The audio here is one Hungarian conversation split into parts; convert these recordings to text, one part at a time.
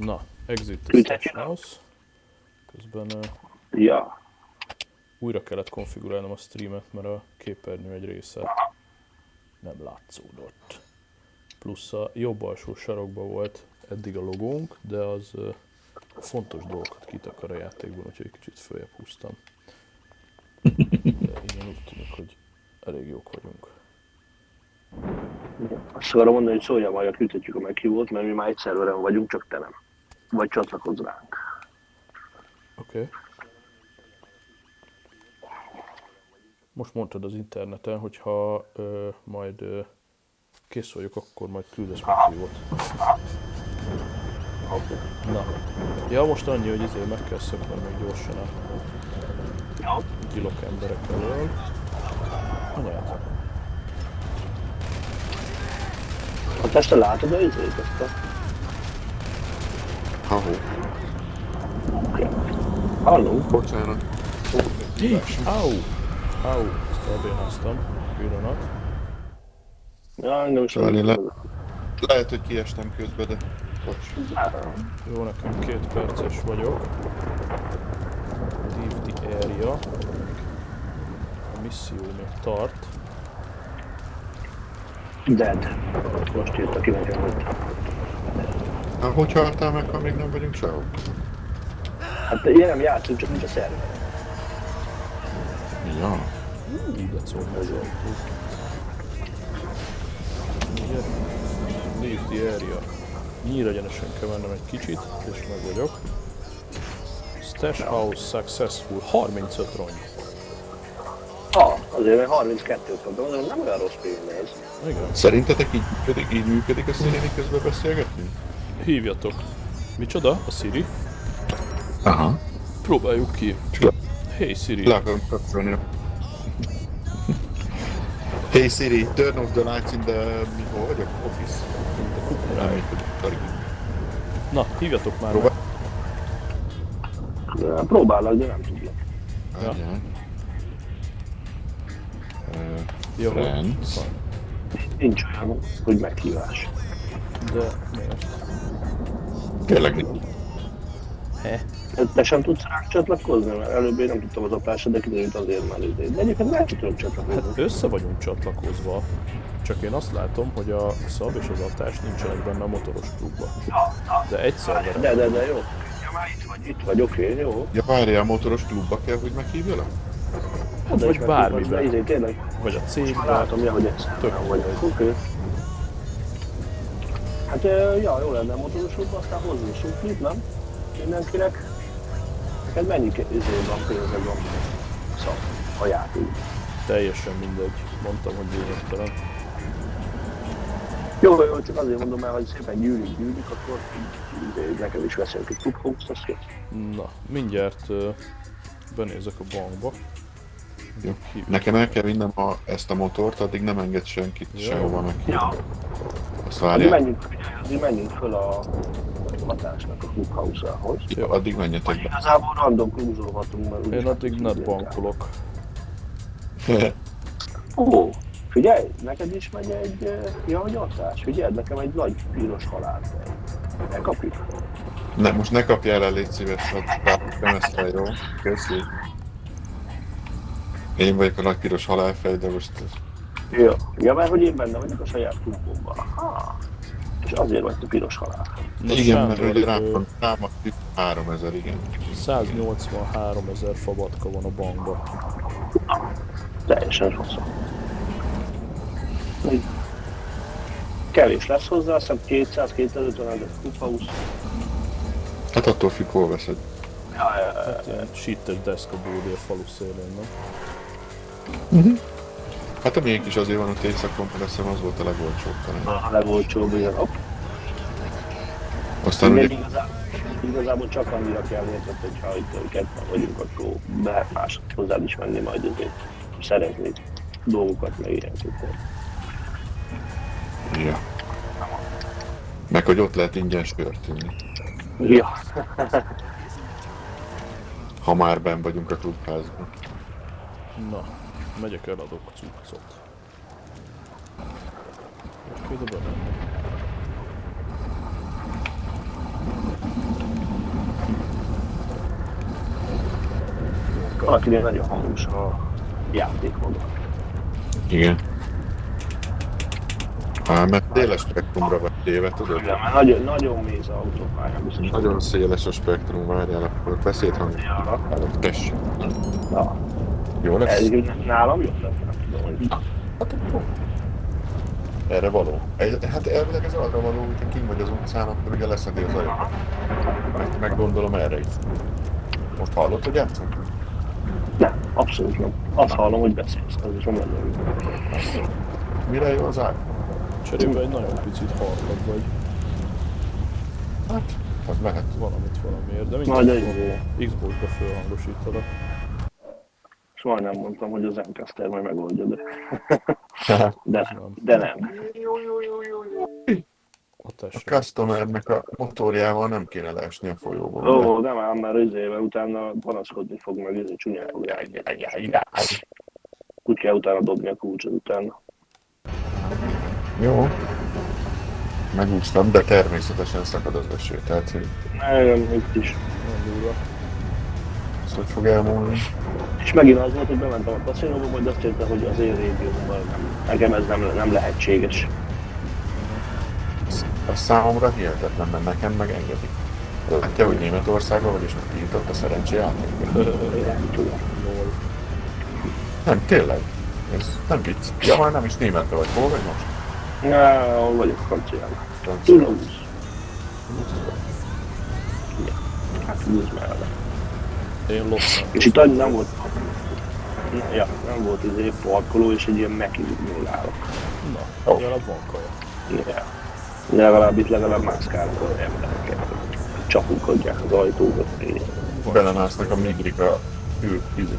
Na, exit house. Közben uh, Ja. újra kellett konfigurálnom a streamet, mert a képernyő egy része nem látszódott. Plusz a jobb alsó sarokban volt eddig a logónk, de az uh, fontos dolgokat kitakar a játékban, úgyhogy egy kicsit följebb húztam. De igen, úgy tűnik, hogy elég jók vagyunk. Azt akarom mondani, hogy szóljam majd, küldhetjük a meghívót, mert mi már egy szerveren vagyunk, csak te nem. Vagy csatlakozz ránk. Oké. Okay. Most mondtad az interneten, hogyha ö, majd ö, kész vagyok, akkor majd küldesz meghívót. Oké. Na. Ja, most annyi, hogy izé meg kell szöknem még gyorsan a gyilok emberek elől. Anyád. A testre látod a izét, ezt a... Ahó. Hallunk? bocsánat. Au! Au! Ezt elbénáztam. Pillanat. Ja, engem is Várj, le-. Lehet, hogy kiestem közben, de bocs. Jó, nekem két perces vagyok. Leave the area. A misszió még tart. Dead. Most ki nekem, hogy... Na, hogy haltál meg, ha még nem vagyunk sehol? Hát ilyen nem játszunk, csak nincs a szerver. Ja. Ú, de szólnak. Ugye? Leave the area. Nyíregyenesen kell mennem egy kicsit, és meg vagyok. Stash house successful. 35 rony. Ha, azért mert 32 mondtam, azon nem olyan rossz film ez. Igen. Szerintetek így működik, így működik a Siri közben beszélgetni? Hívjatok. Micsoda? A Siri? Aha. Próbáljuk ki. Hey Siri. le akarom kapcsolni. Hey Siri, turn off the lights in the... Mi hol vagyok? Office. Sorry. Na, hívjatok már Próbál. De Próbálok, de nem tudok. Várjál. Ö, Jó, Friends. Nincs olyan, hogy meghívás. De miért? Tényleg nincs. He? Te- sem tudsz rá csatlakozni, mert előbb én nem tudtam az apásra, de kiderült azért már idő. De egyébként nem tudom csatlakozni. Hát össze vagyunk csatlakozva. Csak én azt látom, hogy a szab és az atás nincsenek benne a motoros klubba. De egy szerveren. De, de, de jó. Ja, már itt vagy, itt vagy, oké, jó. Ja, várjál, a motoros klubba kell, hogy meghívjalak? Hát De vagy meg- bármiben. Izé, Vagy a már cégben. látom, ja, hogy ez Tök nem jó vagy. Oké. Hát, ja, jó lenne motorosokba, aztán hozzunk suklit, nem? Mindenkinek. Neked mennyi ke- izé van, pénzed van? Szab, a játék. Teljesen mindegy. Mondtam, hogy lényegtelen. Jó, jó, csak azért mondom el, hogy szépen gyűlik, gyűlik, akkor izé, neked is veszünk egy kész. Na, mindjárt uh, benézek a bankba. Jó. Nekem el kell vinnem a, ezt a motort, addig nem enged senkit Jó. sehova meg. Ja, Azt addig várjál. menjünk, addig menjünk föl a hatásnak a klubhouse-ához. Jó, addig menjetek be. Igazából random klubzolhatunk, mert Én addig nem net bankolok. Ó, figyelj, neked is megy egy eh, ja, nyartás. Figyelj, nekem egy nagy piros halál. Ne, most ne kapjál el, légy szíves, hát nem ezt el, jó? Köszi. Én vagyok a nagy piros halálfej, de most Ja. ja, mert hogy én benne vagyok a saját klubomban. És azért vagy te piros halál. Na, igen, mert ugye rám, rám a 3000, igen. 183 ezer fabatka van a bankban. Teljesen rossz. Kevés lesz hozzá, azt hiszem 200-250 ezer klubhouse. Hát attól függ, hol veszed. Ja, ja, ja. Hát ilyen shittes deszka bódé a falu szélén, nem? Hát a miénk is azért van ott éjszakon, mert azt hiszem az volt a legolcsóbb talán. A legolcsóbb, igen. Aztán Még ugye, igazából, igazából csak annyira kell érted, hogyha itt ketten vagyunk, akkor lehet más hozzád is menni majd azért szerezni dolgokat, meg ilyen cuccot. ja. Meg hogy ott lehet ingyen sört inni. Ja, Ha már benn vagyunk a klubházban. Na, Megyek eladok cuccot. Hogy kérde bele? valakinél nagyon hangos a játék maga. Igen. Á, mert széles spektrumra vagy téve, tudod? Igen, mert nagyon, nagyon méz a autópálya, biztos. Nagyon széles a spektrum, várjál, akkor beszédhang. Tessék. Na. Jó lesz? ez nálam jobb lett, nem tudom, hogy Hát. Erre való. Egy, hát elvileg ez arra való, hogyha kim vagy az utcán, akkor ugye leszedi az ajakat. Meg, meg gondolom erre is. Most hallod, hogy játszunk? nem, abszolút nem. Azt hallom, hogy beszélsz, ez is nem lenne. Mire jó az iPhone? Cserébe egy nagyon picit halkabb vagy. Hát, az mehet. Valamit valamiért, de egy Xbox-ba fölhangosítalak. És majdnem mondtam, hogy az Encaster majd megoldja, de, de, Nem. de nem. A a customernek a motorjával nem kéne leesni a folyóba. Ó, nem ám, mert izével utána panaszkodni fog meg, izé csúnyán fog. Úgy kell utána dobni a kulcsot utána. Jó. Megúsztam, de természetesen szakad az eső, tehát Nem, itt is. Nem durva. Ezt hogy fog elmúlni. És megint az volt, hogy bementem a kaszinóba, majd azt írta, hogy az én régiómban nekem ez nem, nem lehetséges. A számomra hihetetlen, mert nekem meg engedik. Látja, hogy Németországban vagyis meg tiltott a szerencséjáték? Lol. Nem, tényleg. Ez nem vicc. Ja, már nem is németbe vagy. Hol vagy most? Na, hol vagyok franciában? Toulouse. Hát Toulouse mellett. Én loptam. És itt annyi nem volt, ja, nem volt izé parkoló, és egy ilyen mekiliknél állok. Na, legalább van kaja. Ja. Legalább itt legalább mászkálnak az emberek. Csapunkodják az ajtókat. Belemásznak a migrika ül, izé.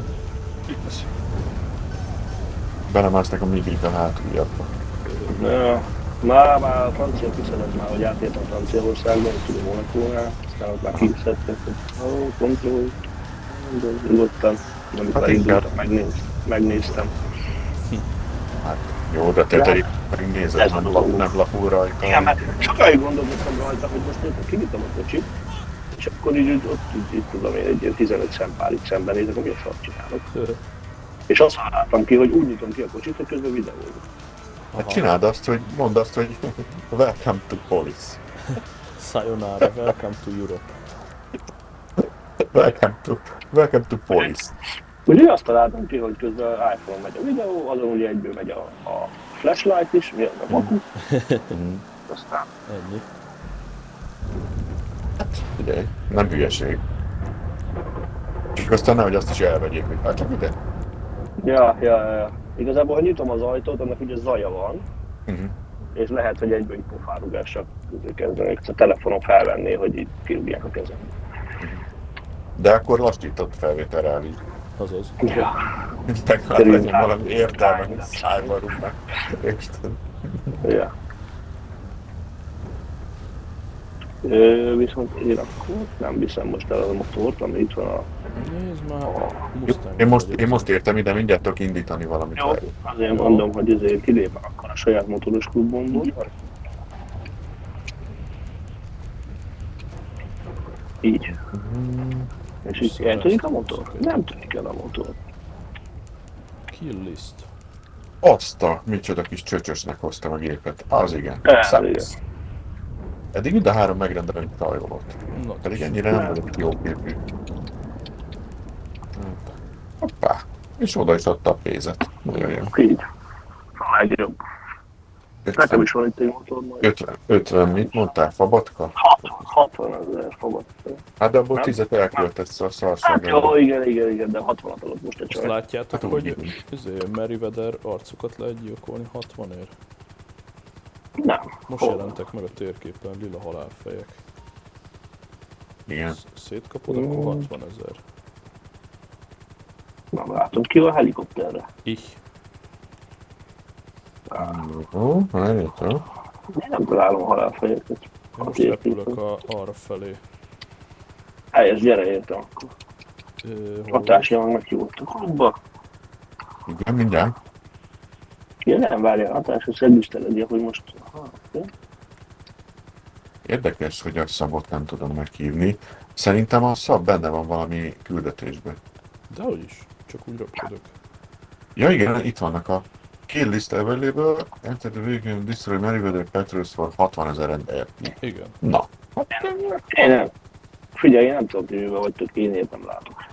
Belemásznak a migrika hátuljába. Ja. Már, már a francia kiszedett már, hogy átértem Franciaországba, és tudom Monacónál, aztán ott már kiszedtek, hogy ó, kontroll, nyugodtan, amikor Hát elindultam, inkább. megnéz, megnéztem. Hát jó, de te pedig megnézed, Ez a nem, dolgunk. lap, nem lapul rajta. Igen, mert sokáig gondolkodtam rajta, hogy most értem, kinyitom a kocsit, és akkor így ott, így, így tudom én, egy ilyen 15 szempár itt szembenézek, hogy mi a sort csinálok. És azt találtam ki, hogy úgy nyitom ki a kocsit, hogy közben videózok. Hát csináld azt, hogy mondd azt, hogy welcome to police. Sayonara, welcome to Europe. Welcome to, welcome to police. Ugye azt találtam ki, hogy közben az iPhone megy a videó, azon ugye egyből megy a, a flashlight is, mi az a vaku, aztán Ennyi. Figyelj, nem hülyeség. Csak aztán nehogy azt is elvegyék, hogy hát csak ide. Ja, ja, ja. Igazából, ha nyitom az ajtót, annak ugye zaja van, Uh-huh. és lehet, hogy egyből így pofárugással kezdenek. A telefonon felvenné, hogy így kirúgják a kezem. De akkor lassított felvételre áll így. Azaz. Ja. Meg legyen valami értelme, hogy szájba rúgnak. Érted? ja. Ö, viszont én akkor nem viszem most el a motort, ami itt van a... Nézd már, Mustang. Én most, én most értem ide, mindjárt tudok indítani valamit. Jó, azért mondom, hogy ezért kilépek akkor a saját motoros klubomból. Így. És így eltűnik a motor? Nem tűnik el a motor. Kill list. Azt a micsoda kis csöcsösnek hoztam a gépet. Az igen. Ez Száz. igen. Eddig mind a három megrendelő tajolott. Na, Pedig ennyire nem vagyok jó képű. Hoppá. És oda is adta a pénzet. Nagyon jó. Így. A legjobb. Nekem 50, is van itt egy motor majd. 50, 50 mit mondtál? Fabatka? 60, 60 ezer fogad. Hát de abból Nem? 10 elköltetsz a Hát szarságra. jó, igen, igen, igen, de 60 alatt most egy csaj. látjátok, Hát hogy izé, Meriwether arcukat lehet gyilkolni 60-ért? Nem. Most Hol? jelentek meg a térképen lila halálfejek. Igen. Sz- Szétkapod, akkor 60 ezer. Nem látom ki a helikopterre. Ich. Jó, várjátok. Én nem találom a halálfejeket. Én most repülök a, arra felé. Helyes, gyere értem akkor. Hatásja meg meghívott a klubba. Igen, mindjárt. Ja, nem, várjál, hatásra szedüsteledi, hogy most... Aha, jó. Érdekes, hogy a szabot nem tudom meghívni. Szerintem a szab benne van valami küldetésben. Dehogy is, csak úgy röpködök. Ja igen, itt vannak a kill list available, enter the vehicle, destroy Meriwether Petrus for 60 ezer ember. Igen. Na, Én nem. Figyelj, én nem tudom, hogy mivel vagytok, én nem látok.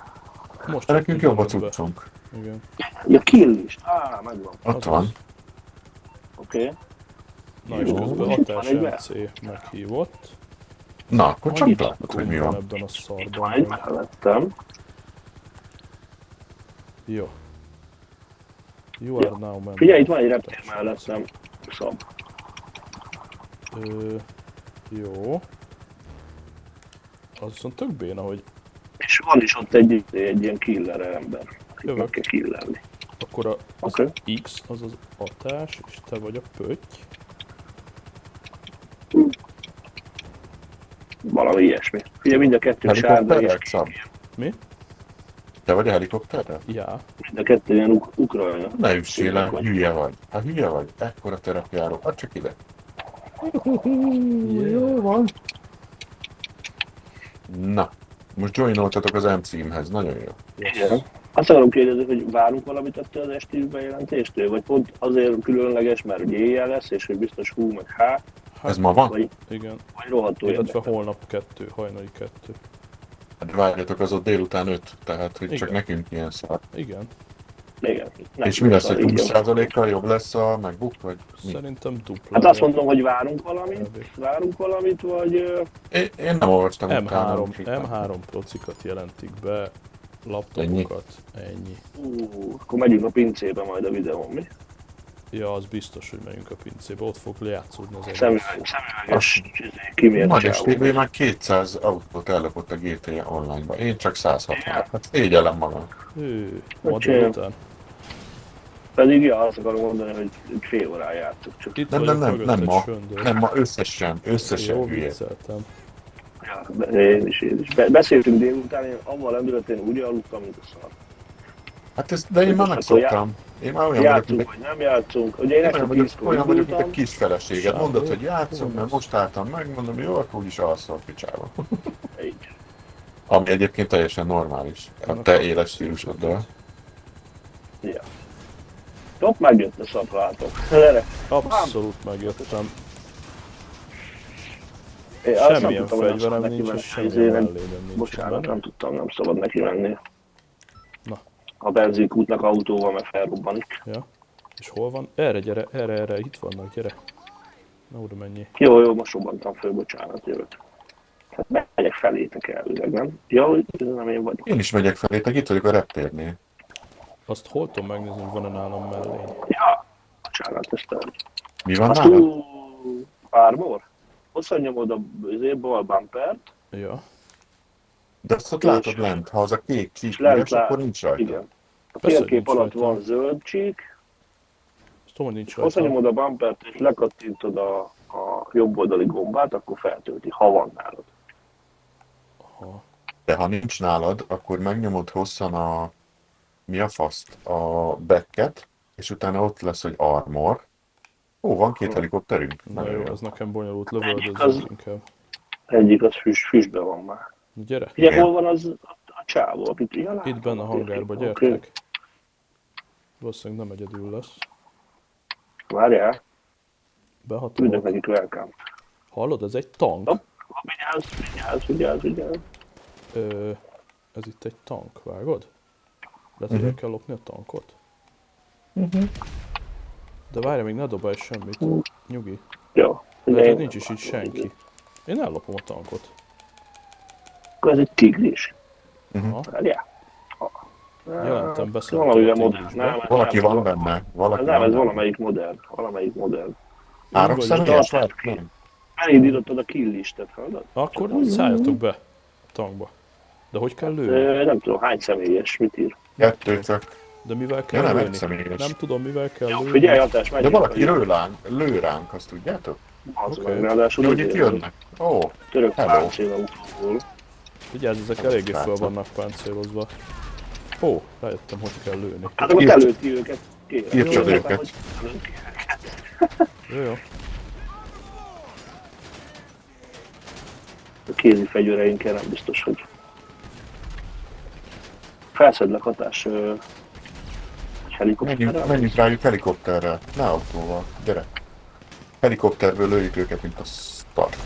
Most de nekünk jobb a cuccunk. Igen. Ja, kill list. Á, megvan. Ott van. Oké. Okay. Na és Jó, közben Hatás. MC meghívott. Na, akkor csak látod, hogy mi van ebben a Itt van egy szarban. mellettem. Jó. You are now member. Figyelj, itt van egy reptér mellettem. Szab. Ö, jó. Az viszont tök béna, hogy És van is ott egy, egy ilyen killer ember. Jövök. meg kell killerni. akkor a, az Oké. X az az atás, és te vagy a pötty. Valami ilyesmi. Figyelj, mind a kettő sárga és? Mi? Te vagy a helikopterrel? Já. mind a kettő ilyen uk- ukrajna. Ne üssél le, hülye vagy. Hát hülye vagy, ekkora terepjáró. Hát csak ide. Jó van. Na, most joinoltatok az M-címhez, nagyon jó. Igen. Azt akarom kérdezni, hogy várunk valamit ettől az esti bejelentéstől, vagy pont azért különleges, mert ugye éjjel lesz, és hogy biztos hú, meg há, Ez ma van? vagy, Igen. vagy rohadtó Illetve holnap kettő, hajnali kettő. Hát várjatok, az ott délután 5, tehát hogy csak Igen. nekünk ilyen szar. Igen. Igen. Nem És mi lesz, hogy tudom, így 20%-kal jobb lesz a MacBook, vagy mi? Szerintem dupla. Hát azt mondom, hogy várunk valamit, Kb. várunk valamit, vagy... Én, én nem olvastam utána, M3, úgyhogy- M3 procikat jelentik be, laptopokat, ennyi. Ú, akkor megyünk a pincébe majd a videón, mi? Ja, az biztos, hogy megyünk a pincébe, ott fog lejátszódni az egész. Szemüveg, szemüveges, kimért Magyar csávó. TV már 200 autót ellopott a GTA online-ba. Én csak 160. Hát szégyellem magam. Hű, ma délután. Pedig ja, azt akarom mondani, hogy fél órán játszok csak. Itt Nem, nem, nem, nem ma. söndör. Nem ma összesen, összesen Jó hülye. Ja, én is, én is. Be, beszéltünk délután, én avval lendületén úgy aludtam, mint a szar. Hát ezt, de én már megszoktam. Én már olyan vagyok, Játszunk, mint vagy nem játszunk. Ugye én este olyan vagyok, olyan vagyok, mint egy kis feleséged. Mondod, hogy játszunk, mert most álltam meg, mondom, jó, akkor úgyis alszol picsába. Így. Ami egyébként teljesen normális. A te éles stílusoddal. Ja. Top megjött a szaplátok. Gyere. Abszolút megjöttem. Én Semmilyen hogy fegyverem nincs, és semmilyen Ezért nem- nincs. Bocsánat, nem tudtam, nem szabad neki menni. A benzinkútnak autóval, mert felrobbanik. Ja. És hol van? Erre gyere, erre, erre, itt vannak, gyere. Na oda mennyi. Jó, jó, most robbantam föl, bocsánat, jövök. Hát megyek felétek elvileg, nem? Ja, nem én vagyok. Én is megyek felétek, itt vagyok a reptérnél. Azt hol tudom megnézni, hogy van-e nálam mellény? Ja, bocsánat, ezt el. Mi van Azt nálad? ú, Armor? Hosszan nyomod a bal bumpert, Ja. De azt ott látod lent, ha az a kék csík üres, akkor nincs rajta. Igen. A Persze, térkép nincs alatt rajta. van zöld csík, Azt tudom, hogy nincs rajta. nyomod a bumpert és lekattintod a, a jobb oldali gombát, akkor feltölti, ha van nálad. Aha. De ha nincs nálad, akkor megnyomod hosszan a... Mi a faszt? A backet, és utána ott lesz, hogy armor. Ó, van két helikopterünk. Na Nagyon jó, ez nekem bonyolult, Az- lövöldözzünk inkább. Egyik az füst, füstben van már. Gyere, Ugye Igen. hol van az a, csávó, akit látom itt benne a hangárba, gyertek. Valószínűleg nem egyedül lesz. Várjál, Behatolok. nekik welcome. Hallod, ez egy tank. Hopp. Vigyázz, vigyázz, vigyázz, vigyázz. Ö, ez itt egy tank, vágod? Lehet, hogy el kell lopni a tankot? De várj, még ne dobálj semmit. Nyugi. Jó. Lehet, hogy nincs is itt senki. Én ellopom a tankot. Akkor ez egy tigris. Aha. Várjál. Jelentem, Valamivel a modern. Nem, Valaki nem, van benne. Valaki Nem, van ez valamelyik modern. Valamelyik modern. Három Vagy személyes vagy? Nem. Elindítottad a kill listet, hallod? Akkor szálljatok be a tankba. De hogy kell lőni? Nem tudom, hány személyes, mit ír. Kettő csak. De mivel Ja, kell nem egy lőni? személyes. Nem tudom, mivel kell lőni. Figyelj, hatás, De valaki lő ránk, lő ránk, azt tudjátok? Az Oké. meg, ráadásul Hogy itt jönnek? Ó, Török Hello. Vigyázz, ezek eléggé fel Srácok. vannak páncélozva. Ó, rájöttem, hogy kell lőni. Hát akkor Írt- előtti őket. Írtsad Jó, őket. hogy- Jó, jó. A kézi fegyvereinkkel nem biztos, hogy felszedlek hatás ö, helikopterrel. menjünk rájuk helikopterrel, ne autóval, gyere. Helikopterből lőjük őket, mint a start.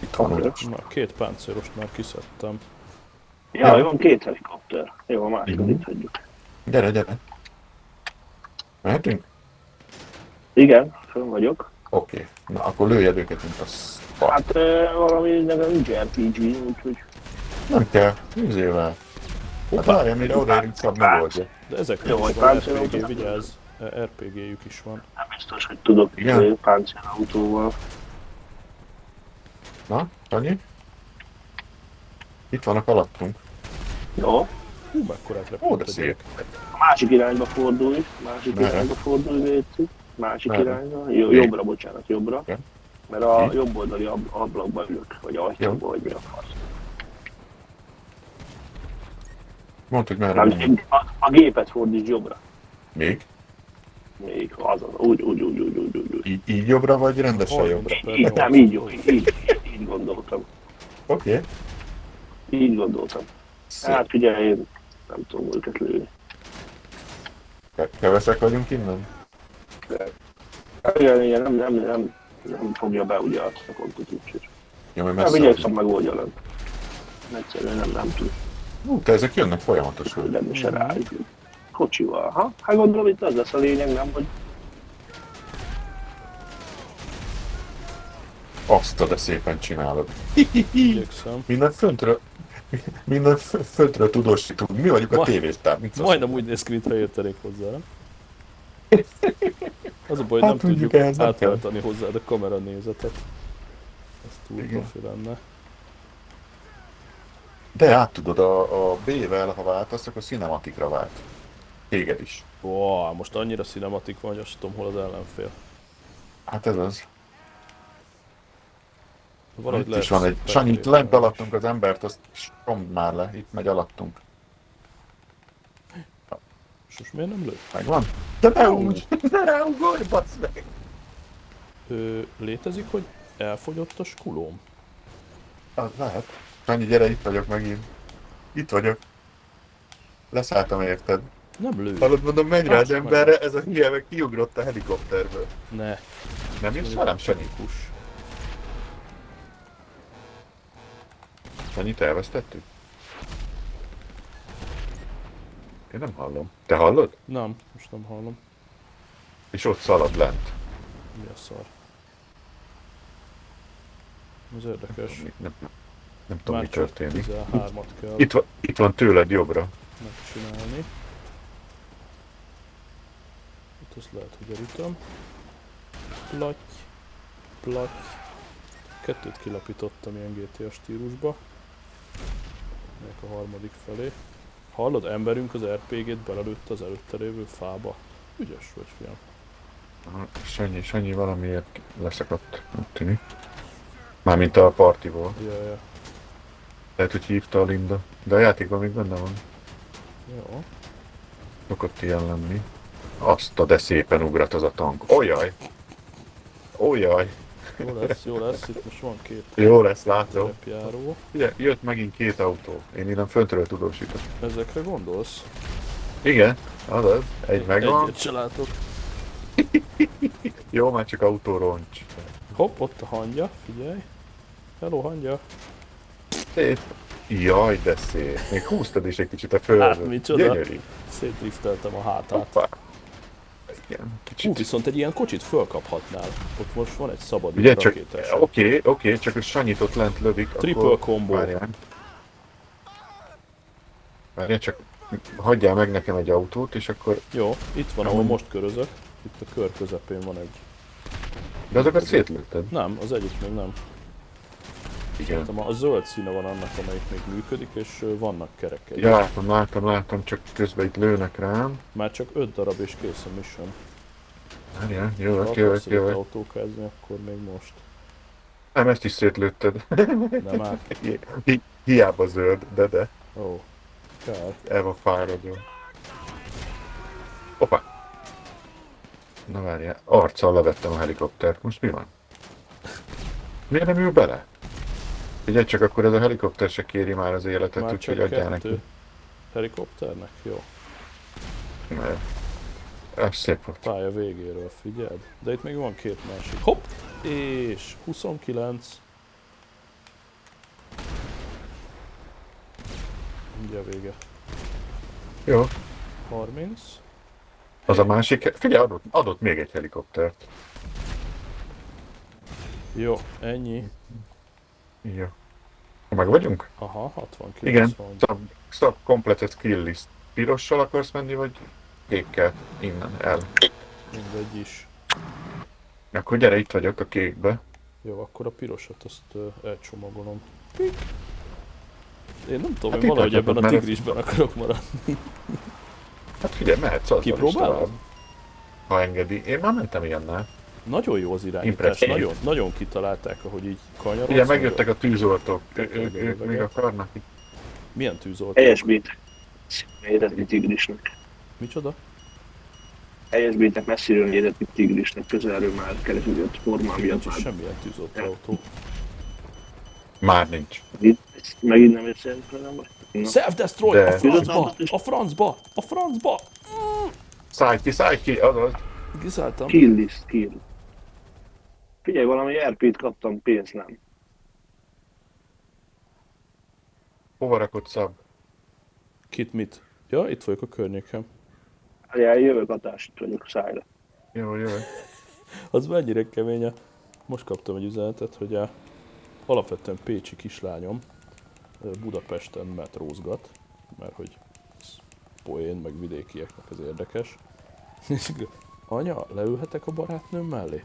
Itt uras. Na, két páncélost már kiszedtem. Jaj, van két helikopter. Jó, a másikat Mhm. itt hagyjuk. Gyere, gyere. Mehetünk? Igen, fönn vagyok. Oké. Na, akkor lőjed őket, mint a start. Hát ö, valami nekem nincs RPG, úgyhogy Nem kell, üzével. Hát várjál, mire odaérünk, szab megoldja. De ezekre Jó, hogy RPG, vigyázz. E, RPG-jük is van. nem biztos, hogy tudok? Igen? páncélautóval. Na, annyi? Itt vannak alattunk. Jó, Hú, mekkorát Ó, de repült szép. gyerek. a másik irányba fordulj, másik Merre? irányba fordulj, Véci. Másik Merre? irányba, Jó, jobbra, bocsánat, jobbra. Igen. Mert a Mi? jobb oldali ab- ablakba ülök, vagy ajtóba, vagy mi a fasz. Mondd, hogy merre Nem, menjünk. a, a gépet fordíts jobbra. Még? Még az, az, úgy, úgy, úgy, úgy, úgy, úgy. Így, így jobbra, vagy rendesen 30 jobbra? Így, nem, 8. így jó, így, így, így gondoltam. Oké. Így gondoltam. Szép. Hát figyelj, én nem tudom őket lőni. Ke- Kevesek vagyunk innen? Igen, igen, nem, nem, nem, nem fogja be ugye a kontot, úgyhogy. Jó, mert Nem messze igyekszem vagyunk. megoldja lent. Egyszerűen nem, nem tud, Ú, te ezek jönnek folyamatosan. de se rájuk. Kocsival, ha? Hát gondolom itt az lesz a lényeg, nem, hogy Azt a de szépen csinálod. Igyekszem. Minden föntről, minden fö- föntről tudósítunk. Mi vagyunk a mint Majdnem úgy néz ki, mintha értenék hozzá? Az a baj, Hát nem tudjuk, nem átváltani hozzá a kamera nézetet. Ez túl profi lenne. De át tudod, a, a B-vel, ha váltasz, akkor cinematikra vált. Téged is. Wow, most annyira cinematik van, hogy azt tudom, hol az ellenfél. Hát ez az. Valahogy itt is van egy... Sanyi, itt lent alattunk az embert, azt somd már le. Itt megy alattunk. És most miért nem lő? Megvan? De ne úgy! Ne ráugorj, basz meg! Ö, létezik, hogy elfogyott a skulóm? Az lehet. Sanyi, gyere, itt vagyok megint. Itt vagyok. Leszálltam érted. Nem lő. Hallod, mondom, menj rá az emberre, ez a hülye meg kiugrott a helikopterből. Ne. Nem jössz velem, Sanyi? Kus. Sanyit elvesztettük? Én nem hallom. Te hallod? Nem, most nem hallom. És ott szalad lent. Mi a szar? Ez érdekes. Nem, nem, nem tudom, mi Már történik. 13-at kell Itt van, itt van tőled jobbra. megcsinálni. Itt azt lehet, hogy elütöm. Platty. Platty. Kettőt kilapítottam ilyen GTA stílusba. Melyek a harmadik felé. Hallod, emberünk az RPG-t belelőtt az előtte lévő fába. Ügyes vagy, fiam. Sanyi, Sanyi valamiért leszakadt, úgy tűnik. Mármint a partiból. Ja, ja. Lehet, hogy hívta a Linda. De a játékban még benne van. Jó. Szokott ilyen lenni. Azt a de szépen ugrat az a tank. Olyaj! Olyaj! Jó lesz, jó lesz. Itt most van két Jó lesz, látom. repjáró. Ugye, jött megint két autó. Én innen föntről tudósítok. Ezekre gondolsz? Igen, azaz. Egy megvan. Egyet se látok. Jó, már csak autóroncs. Hopp, ott a hangya, figyelj. Hello, hangya. Szép. Jaj, de szép. Még húztad is egy kicsit a földre. Hát, micsoda. Gyönyörű. Szétdrifteltem a hátát. Hoppá. Igen, Hú, kicsit. viszont egy ilyen kocsit fölkaphatnál. Ott most van egy szabad Ugye csak, oké, oké, csak a Sanyit ott lent lövik, Triple akkor... combo. Várjál. Várjál, csak hagyjál meg nekem egy autót, és akkor... Jó, itt van, ahol most körözök. Itt a kör közepén van egy. De azokat szétlőtted. Nem, az egyik még nem. Igen. Szerintem A zöld színe van annak, amelyik még működik, és vannak kerekei. Ja, látom, látom, látom, csak közben itt lőnek rám. Már csak 5 darab és kész a mission. Várjál, Ha jövök, jövök, jövök. autókázni, akkor még most. Nem, ezt is szétlőtted. Nem áll. Hi- hi- Hiába zöld, de de. Ó, oh, kár. El van fáradva. Opa! Na várjál, arccal levettem a helikoptert. Most mi van? Miért nem ül bele? Ugye csak akkor ez a helikopter se kéri már az életet, Már úgyhogy adjál neki. Helikopternek? Jó. Mert ez szép volt. Pálya végéről, figyeld. De itt még van két másik. Hopp! És 29. Mindjárt vége. Jó. 30. Az a másik, figyelj, adott, adott még egy helikoptert. Jó, ennyi. Jó. Meg vagyunk? Aha, 69 Igen. van. Stop, stop completed kill list. Pirossal akarsz menni, vagy kékkel? Innen, el. Mindegy is. Akkor gyere, itt vagyok a kékbe. Jó, akkor a pirosat azt uh, elcsomagolom. Pik. Én nem tudom, Hát én valahogy ebben a tigrisben akarok maradni. Hát figyelj, mehetsz Kipróbálod? tovább, Ha engedi. Én már mentem ilyennel. Nagyon jó az irányítás, nagyon, nagyon kitalálták, ahogy így kanyarodsz. Ugye megjöttek a tűzoltók. Ők még akarnak. Milyen tűzoltó? Helyesbít. Éretni tigrisnek. Micsoda? Helyesbítek messziről éretni tigrisnek, közelről már keresődött formá miatt már. semmilyen tűzoltó autó. Már nincs. Itt, megint nem érsz vagy? Self-destroy! De- A francba! A francba! A francba! Szállj ki, szállj ki, azaz. Kiszálltam. Kill list, kill. Figyelj, valami RP-t kaptam, pénzt nem. Hova rakod szab? Kit mit? Ja, itt vagyok a környéken. Várjál, jövök atást vagyok szájra. Jó, jó. Az mennyire kemény. a- Most kaptam egy üzenetet, hogy a alapvetően pécsi kislányom Budapesten metrózgat, mert hogy poén, meg vidékieknek ez érdekes. Anya, leülhetek a barátnőm mellé?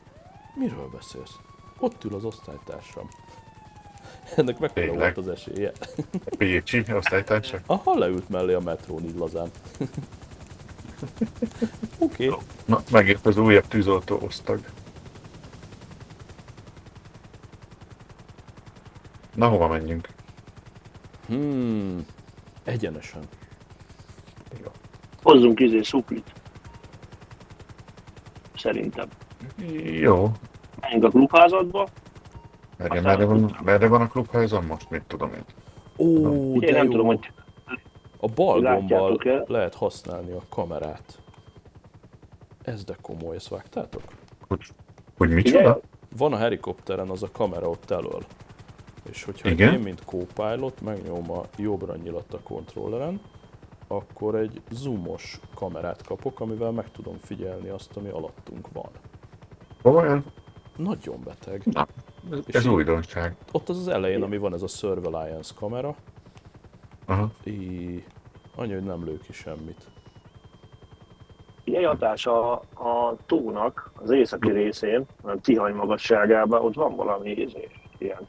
Miről beszélsz? Ott ül az osztálytársam. Ennek mekkora volt az esélye? Pécsi, osztálytársak. Aha, leült mellé a metrón így lazán. Oké. Okay. Na, megért az újabb tűzoltó osztag. Na, hova menjünk? Hmm. Egyenesen. Hozzunk izé szuplit. Szerintem. Jó. Menjünk a klubházadba. Merre, merre, van, merre van a klubházam most? Mit tudom én? Ó, Én de nem jó. tudom, hogy A bal gombbal lehet használni a kamerát. Ez de komoly, ezt vágtátok? Hogy, hogy micsoda? Van a helikopteren az a kamera ott elől. És hogyha Igen? én, mint co-pilot, megnyom a jobbra nyilat a kontrolleren, akkor egy zoomos kamerát kapok, amivel meg tudom figyelni azt, ami alattunk van. Olyan? Nagyon beteg. Na, ez így- újdonság. Ott az az elején, ami van ez a surveillance kamera, Aha. így annyi, hogy nem lő ki semmit. Figyelj, hatás a, a tónak az északi részén, a Tihany magasságában, ott van valami ilyen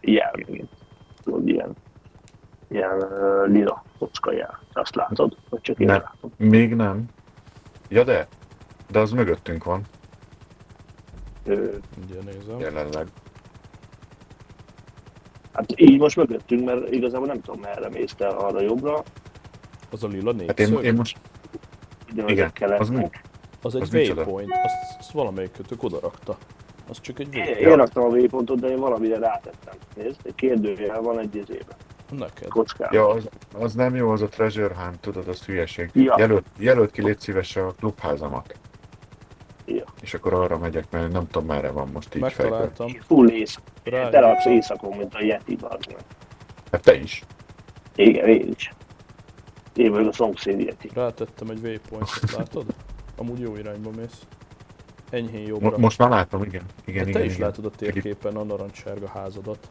jel, mint tudod, ilyen, ilyen lila kocka jel. Azt látod? Vagy csak én Nem. látom? Még nem. Ja de, de az mögöttünk van Ugye nézem. jelenleg. hát így most mögöttünk, mert igazából nem tudom merre mész te arra jobbra, Az a lila Hát én, én most, ugyanaz Igen, az mi? Az egy Az waypoint, azt, azt valamelyikőtök oda rakta. Az csak egy Én, waypoint. én raktam a waypointot, de én valamire rátettem. Nézd, egy kérdőjel van egy izében, Neked. kockában. ja, az, az nem jó, az a treasure hunt, tudod, az hülyeség. Ja. Jelölt, jelölt ki légy szíves a klubházamat. Ja. És akkor arra megyek, mert nem tudom merre van most így fejből. Megtaláltam. Full ész. Rá, Te raksz éjszakon, mint a Yeti, bazd meg. Hát te is. Igen, én is. Én vagyok a szomszéd Yeti. rátettem egy waypointot, látod? Amúgy jó irányba mész. Enyhén jobbra. Mo- most már látom, igen. Igen, Hát igen, te is igen. látod a térképen a narancssárga házadat.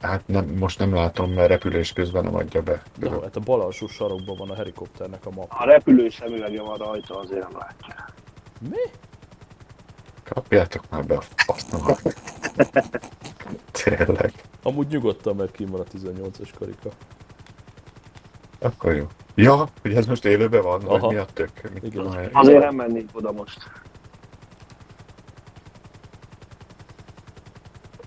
Hát nem, most nem látom, mert repülés közben nem adja be. De? Hát a bal alsó sarokban van a helikopternek a map. A repülő szemüvege van rajta, azért nem látja. Mi? Kapjátok már be a faszomat. Tényleg. Amúgy nyugodtan, mert kimar a 18-as karika. Akkor jó. Ja, hogy ez most élőben van, Aha. vagy mi a tök? Mit Igen. Azért nem mennék oda most.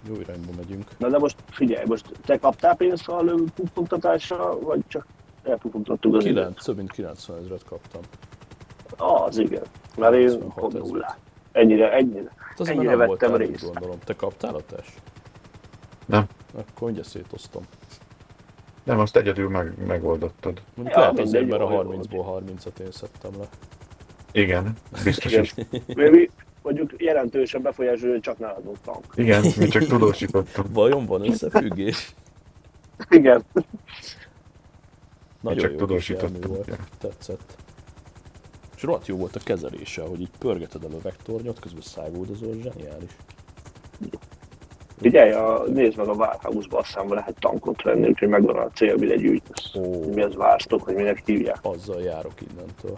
Jó irányba megyünk. Na de most figyelj, most te kaptál pénzt a lövőpuffogtatásra, vagy csak elpuffogtattuk az időt? 9, több mint 90 ezeret kaptam. Az igen. Mert én 96 pont ezer. nullá. Ennyire, ennyire. Hát Ennyire már nem vettem voltál, részt. gondolom. Te kaptál a test? Nem. Akkor ugye szétoztam. Nem, azt egyedül meg, megoldottad. Mondjuk Ja, lehet azért, mert a jó, jó. 30-ból 30-at én szedtem le. Igen, biztos Igen. is. Mi, mi mondjuk jelentősen befolyásolja, hogy csak nálad volt tank. Igen, mi csak tudósítottunk. Vajon van összefüggés? Igen. Nagyon csak jó tudósítottam, tudósítottam. volt, tetszett. És rohadt jó volt a kezelése, hogy így pörgeted a vektornyot, közben száguldozol, zseniális. Figyelj, a, nézd meg a Warhouse-ba, azt hiszem lehet tankot venni, úgyhogy megvan a cél, mire gyűjtesz. Ó. Mi az várztok, hogy minek hívják. Azzal járok innentől.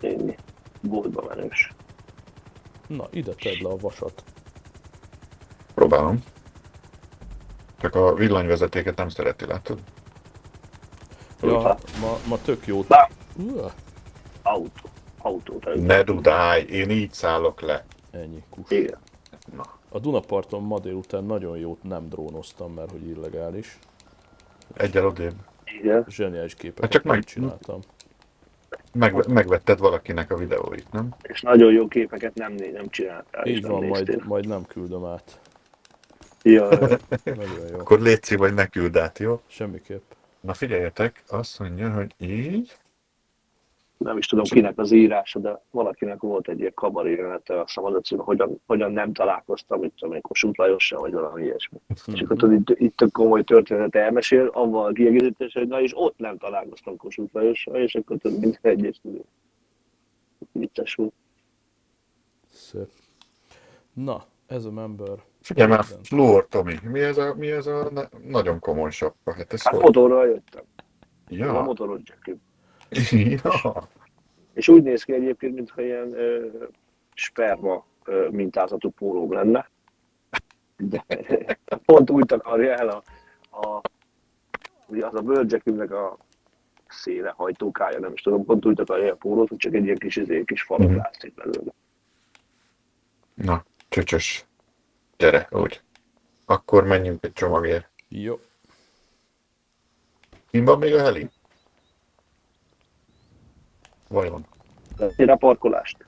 Ennyi. Goldba menős. Na, ide tedd le a vasat. Próbálom. Csak a villanyvezetéket nem szereti, látod? Ja, ma, ma tök jó. Uah, Autó. Autót. Ne dudálj, én így szállok le. ennyi kus. Igen. Na, A Dunaparton ma délután nagyon jót nem drónoztam, mert hogy illegális. egyel odébb. Igen. Zseniális Hát képeket csak meg- megcsináltam. Meg, megvetted valakinek a videóit, nem? És nagyon jó képeket nem, nem csináltál. Így nem van, majd, néztél. majd nem küldöm át. Ja, Nagyon jó. Akkor létszi, vagy ne küld át, jó? Semmiképp. Na figyeljetek, azt mondja, hogy így. Nem is tudom kinek az írása, de valakinek volt egy ilyen kabaré jelenete, azt hiszem az a cím, hogyan, hogyan nem találkoztam, mit tudom én, Kossuth Lajossal, vagy valami ilyesmi. És akkor tudod, itt, itt a komoly történet elmesél, avval a kiegészítés, hogy na és ott nem találkoztam Kossuth Lajossal, és akkor tudod, mint egyes tudod. Vicces volt. Szép. Na, ez a member. Figyelj már, Fluor Tomi, mi ez a, mi ez a ne, nagyon komoly sapka? Hát ez Hát hogy? motorral jöttem. A Ja, motoros jacket. ja. És úgy néz ki egyébként, mintha ilyen ö, sperma ö, mintázatú pólóm lenne. De pont úgy takarja el a, a ugye az a bőrcsekümnek a széle, hajtókája, nem is tudom, pont úgy takarja el a pólót, hogy csak egy ilyen kis, izé, kis falat Mhm. látszik belőle. Na, csöcsös. Gyere, úgy. Akkor menjünk egy csomagért. Jó. Mi van még a heli? Vajon? Én a parkolást.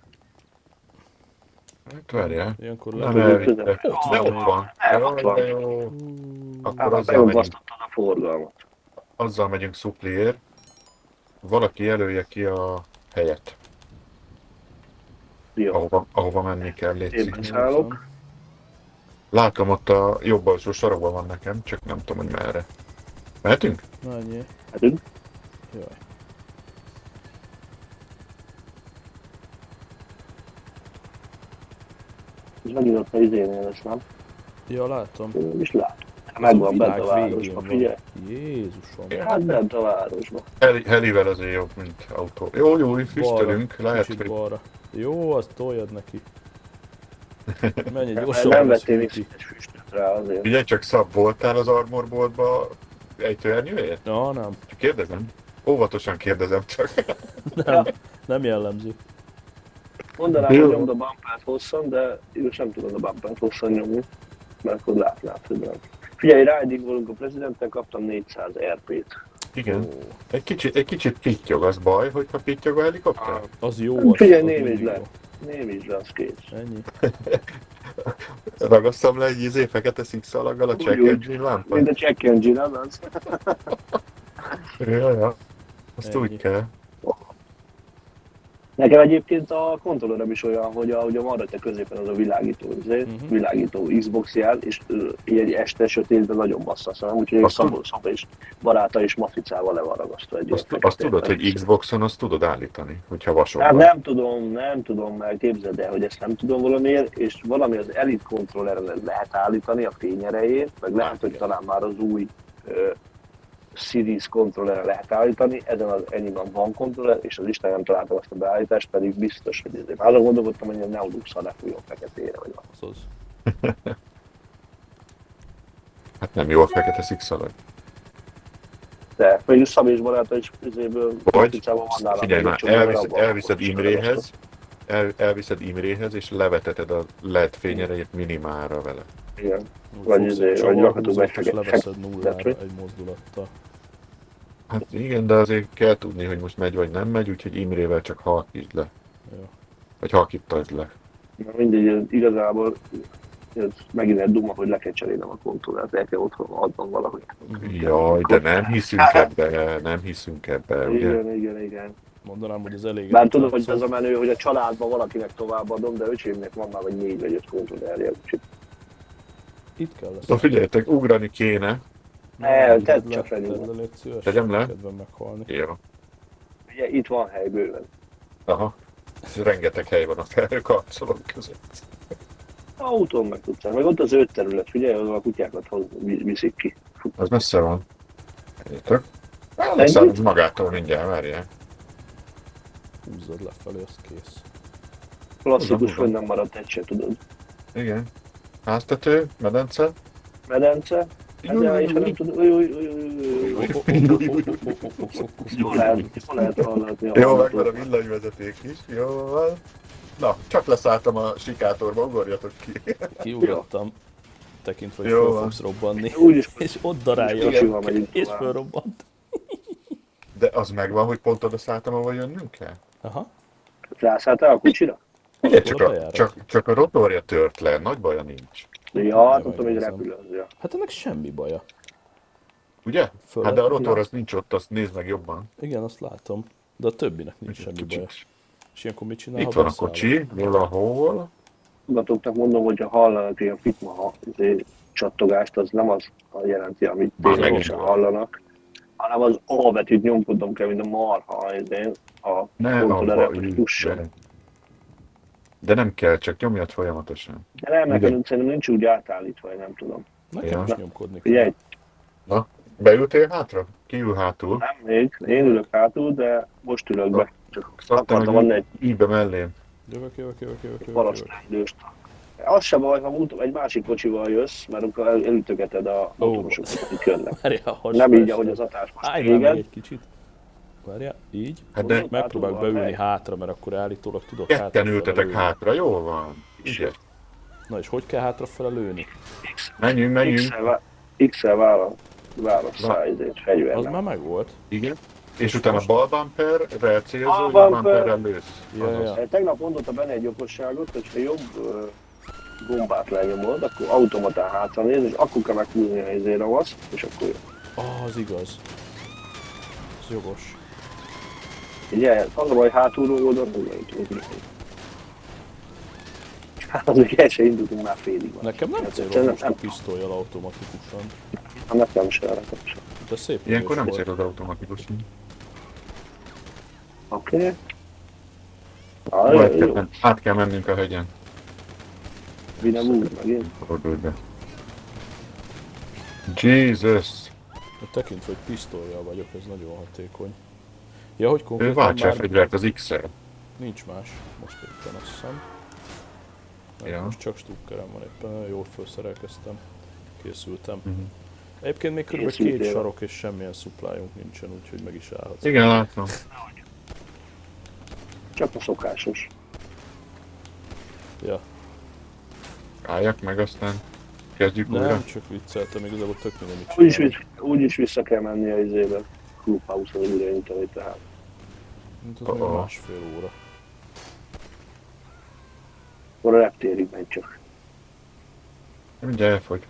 Hát várjál. Ilyenkor Nem le... elvitte. Ott De van ott van. El, ott van. Akkor azzal megyünk, a forgalmat. azzal megyünk szupliért. Valaki jelölje ki a helyet, Jó, ahova, ahova menni kell, én létszik. beszállok. Látom, ott a jobb alsó sarokban van nekem, csak nem tudom, hogy merre. Mehetünk? Na, ennyi. Mehetünk. Jaj. És megint ott a izénél lesz, nem? Ja, látom. Én is látom. Megvan bent a városba, figyelj. Jézusom. Hát bent a városba. Heli, helivel azért jobb, mint autó. Jó, jó, füstölünk, lehet, hogy balra. Jó, azt toljad neki. Menj Nem, gyorsan, nem az vettél még egy füstöt rá azért. Ugye csak szab voltál az armorboltba ejtőernyőért? Ja, nem. Csak kérdezem. Óvatosan kérdezem csak. Nem, nem jellemző. Mondanám, Jó. hogy nyomd a bumpert hosszan, de én most nem tudom a bumpert hosszan nyomni, mert akkor látnád, hogy nem. Figyelj, ridingolunk a prezidenten, kaptam 400 RP-t. Igen. Ó, Egy kicsit, egy kicsit pittyog, az baj, hogyha pittyog a helikopter? az jó. Az, Figyelj, az némítsd le. Némítsd le, az kész. Ennyi. Ragasszam le egy izé fekete szikszalaggal a Úgy, check engine lámpát? Mint a check engine, az. Ja, ja. Azt Ennyi. úgy kell. Nekem egyébként a kontrollerem is olyan, hogy a, a van rajta középen az a világító, azért, Mhm. világító Xbox jel, és ö, így este sötétben nagyon bassza szemem, úgyhogy Azt Szabó, Szabó és baráta és matricával le van ragasztva egy Azt, azt tudod, hogy. Xboxon azt tudod állítani, hogyha vasol Hát nem tudom, nem tudom, mert képzeld el, hogy ezt nem tudom valamiért, és valami az Elite Controlleren lehet állítani a fényerejét, meg lehet, hogy talán már az új Series controlleren lehet állítani, ezen az enyémben van controller, és az Isten nem találtam azt a beállítást, pedig biztos, hogy ezért. Azon gondolkodtam, hogy a Neodux-szal lefújom feketére, vagy valami. Az. Hát nem jó a fekete szikszalag. De végül Szabé és baráta is üzéből Vagy, figyelj már, egy elvisz, elviszed Imréhez, el, elviszed Imréhez, és leveteted a LED fényerejét minimálra vele. Igen. Vagy izé, egy vagy rakhatunk egy fekete- leveszed nullára egy mozdulattal. Hát igen, de azért kell tudni, hogy most megy vagy nem megy, úgyhogy Imrével csak halkítsd le. Jó. Vagy halkítasd le. Na mindegy, igazából ez megint egy duma, hogy le kell cserélnem a kontrollert, el kell otthon adnom valahogy. Jaj, de nem hiszünk ebbe, nem hiszünk ebbe, ugye? Igen, igen, igen. Mondanám, hogy ez elég. Bár tudom, hogy ez a menő, hogy a családban valakinek továbbadom, de öcsémnek van már vagy négy vagy öt kontrollerje. úgyhogy Itt kell lesz. Na figyeljetek, ugrani kéne. Ne, Tedd csak nyugodt. légy szíves. Tegyem le? Kedvem meghalni. Jó. Ugye itt van hely bőven. Aha. Rengeteg hely van a felkarcolók között. Autón meg tudsz, meg ott az öt terület, figyelj, ahol a kutyákat hoz, vi- viszik ki. Az messze van. Értek? Ennyi? Leszállsz magától mindjárt, várjál. Húzzad lefelé, az kész. Klasszikus, hogy nem maradt egy se, tudod. Igen. Háztető, medence. Medence, ezzel is, ha nem uj, uj, uj, uj, uj. Jól lehet, jól lehet hallani a Jó, meg hallgatót. van a villanyvezeték is. Jó van. Na, csak leszálltam a sikátorba, ugorjatok ki. Kiugrottam. Tekintve, hogy föl fogsz robbanni. Úgyis És ott darálja. És fölrobbant. De az megvan, hogy pont oda szálltam, ahol jönnünk kell? Aha. rászálltál a kucsira? Ugye, csak a csak, csak a rotorja tört le, nagy baja nincs. Ja, hát Nem tudom, hogy repülőző. Hát ennek semmi baja. Ugye? Föl Hát de a rotor az nincs ott, azt nézd meg jobban. Igen, azt látom. De a többinek nincs semmi baja. És ilyenkor mit csinál, Itt van a kocsi, valahol. Hallgatóknak mondom, hogy ha hallanak ilyen fitma izé, csattogást, az nem az a jelenti, amit ténylegesen hallanak, hanem az A betűt nyomkodnom kell, mint a marha, izé, a abba hogy fusson. De nem kell, csak nyomjad folyamatosan. De nem, Igen. nekem szerintem nincs úgy átállítva, én nem tudom. Nekem Ja. is nyomkodni Figyelj, Beültél hátra? Kiül hátul. nem még, én ülök hátul, de most ülök be. Csak te akartam adni egy így be mellém. Jövök, jövök, jövök, jövök, jövök, paraszt jövök. Az sem baj, ha mut- egy másik kocsival jössz, mert akkor el- elütögeted a motorosokat, akik jönnek. Nem így, ahogy az atás most Állj egy kicsit. Várjál, így. Hát de Megpróbálok Hátul beülni hátra, mert akkor állítólag tudok ketten hátrafele ültetek lőni. hátra, jól van. Igen. Na és hogy kell hátrafele lőni? Menjünk, menjünk. X-el vá- X-el válasz, válasszál ezért Az fegyvernek. már megvolt. Igen. És utána bal bumper, felcélző, Bal jobb bumper. bumperrel lősz. Ja, ja. Eh, Tegnap mondotta benne egy okosságot, hogy ha jobb gombát lenyomod, akkor automatán hátra néz, és akkor kell meghúzni a izére azt, és akkor jó. Ah, az igaz. Ez jogos. Ugye, az a baj, hátulról oldalt, nem tudunk lőni. Hát az még el se indultunk, már félig van. Nekem nem Hát, célom nem- most a pisztolyjal automatikusan. Hát nekem se, nekem se. De szép Ilyenkor nem célod automatikusan. Oké. Okay. Jó, Ah, jó, át kell mennünk a hegyen. Vinem úgy megint. Fordulj be. Jesus! De tekintve, hogy pisztolyjal vagyok, ez nagyon hatékony. Ja, hogy Ő konkrétan váltsa a fegyvert az X-el. nincs más. Most éppen azt hiszem. Nem, Ja. Most csak stukkerem van éppen, nagyon jól felszerelkeztem. Készültem. Mhm. Egyébként még kb. két sarok és semmilyen supplyunk nincsen, úgyhogy meg is állhatsz. Igen, látom. Csak a szokásos. Ja, Álljak meg, aztán kezdjük újra. nem, csak vicceltem, igazából tök minden mit Úgyis, csinálok. visz- úgyis vissza kell menni a izébe. Clubhouse-on újraindítani tehát. Mint az még Oh. másfél óra. Akkor a reptérig megy csak. Mindjárt elfogy.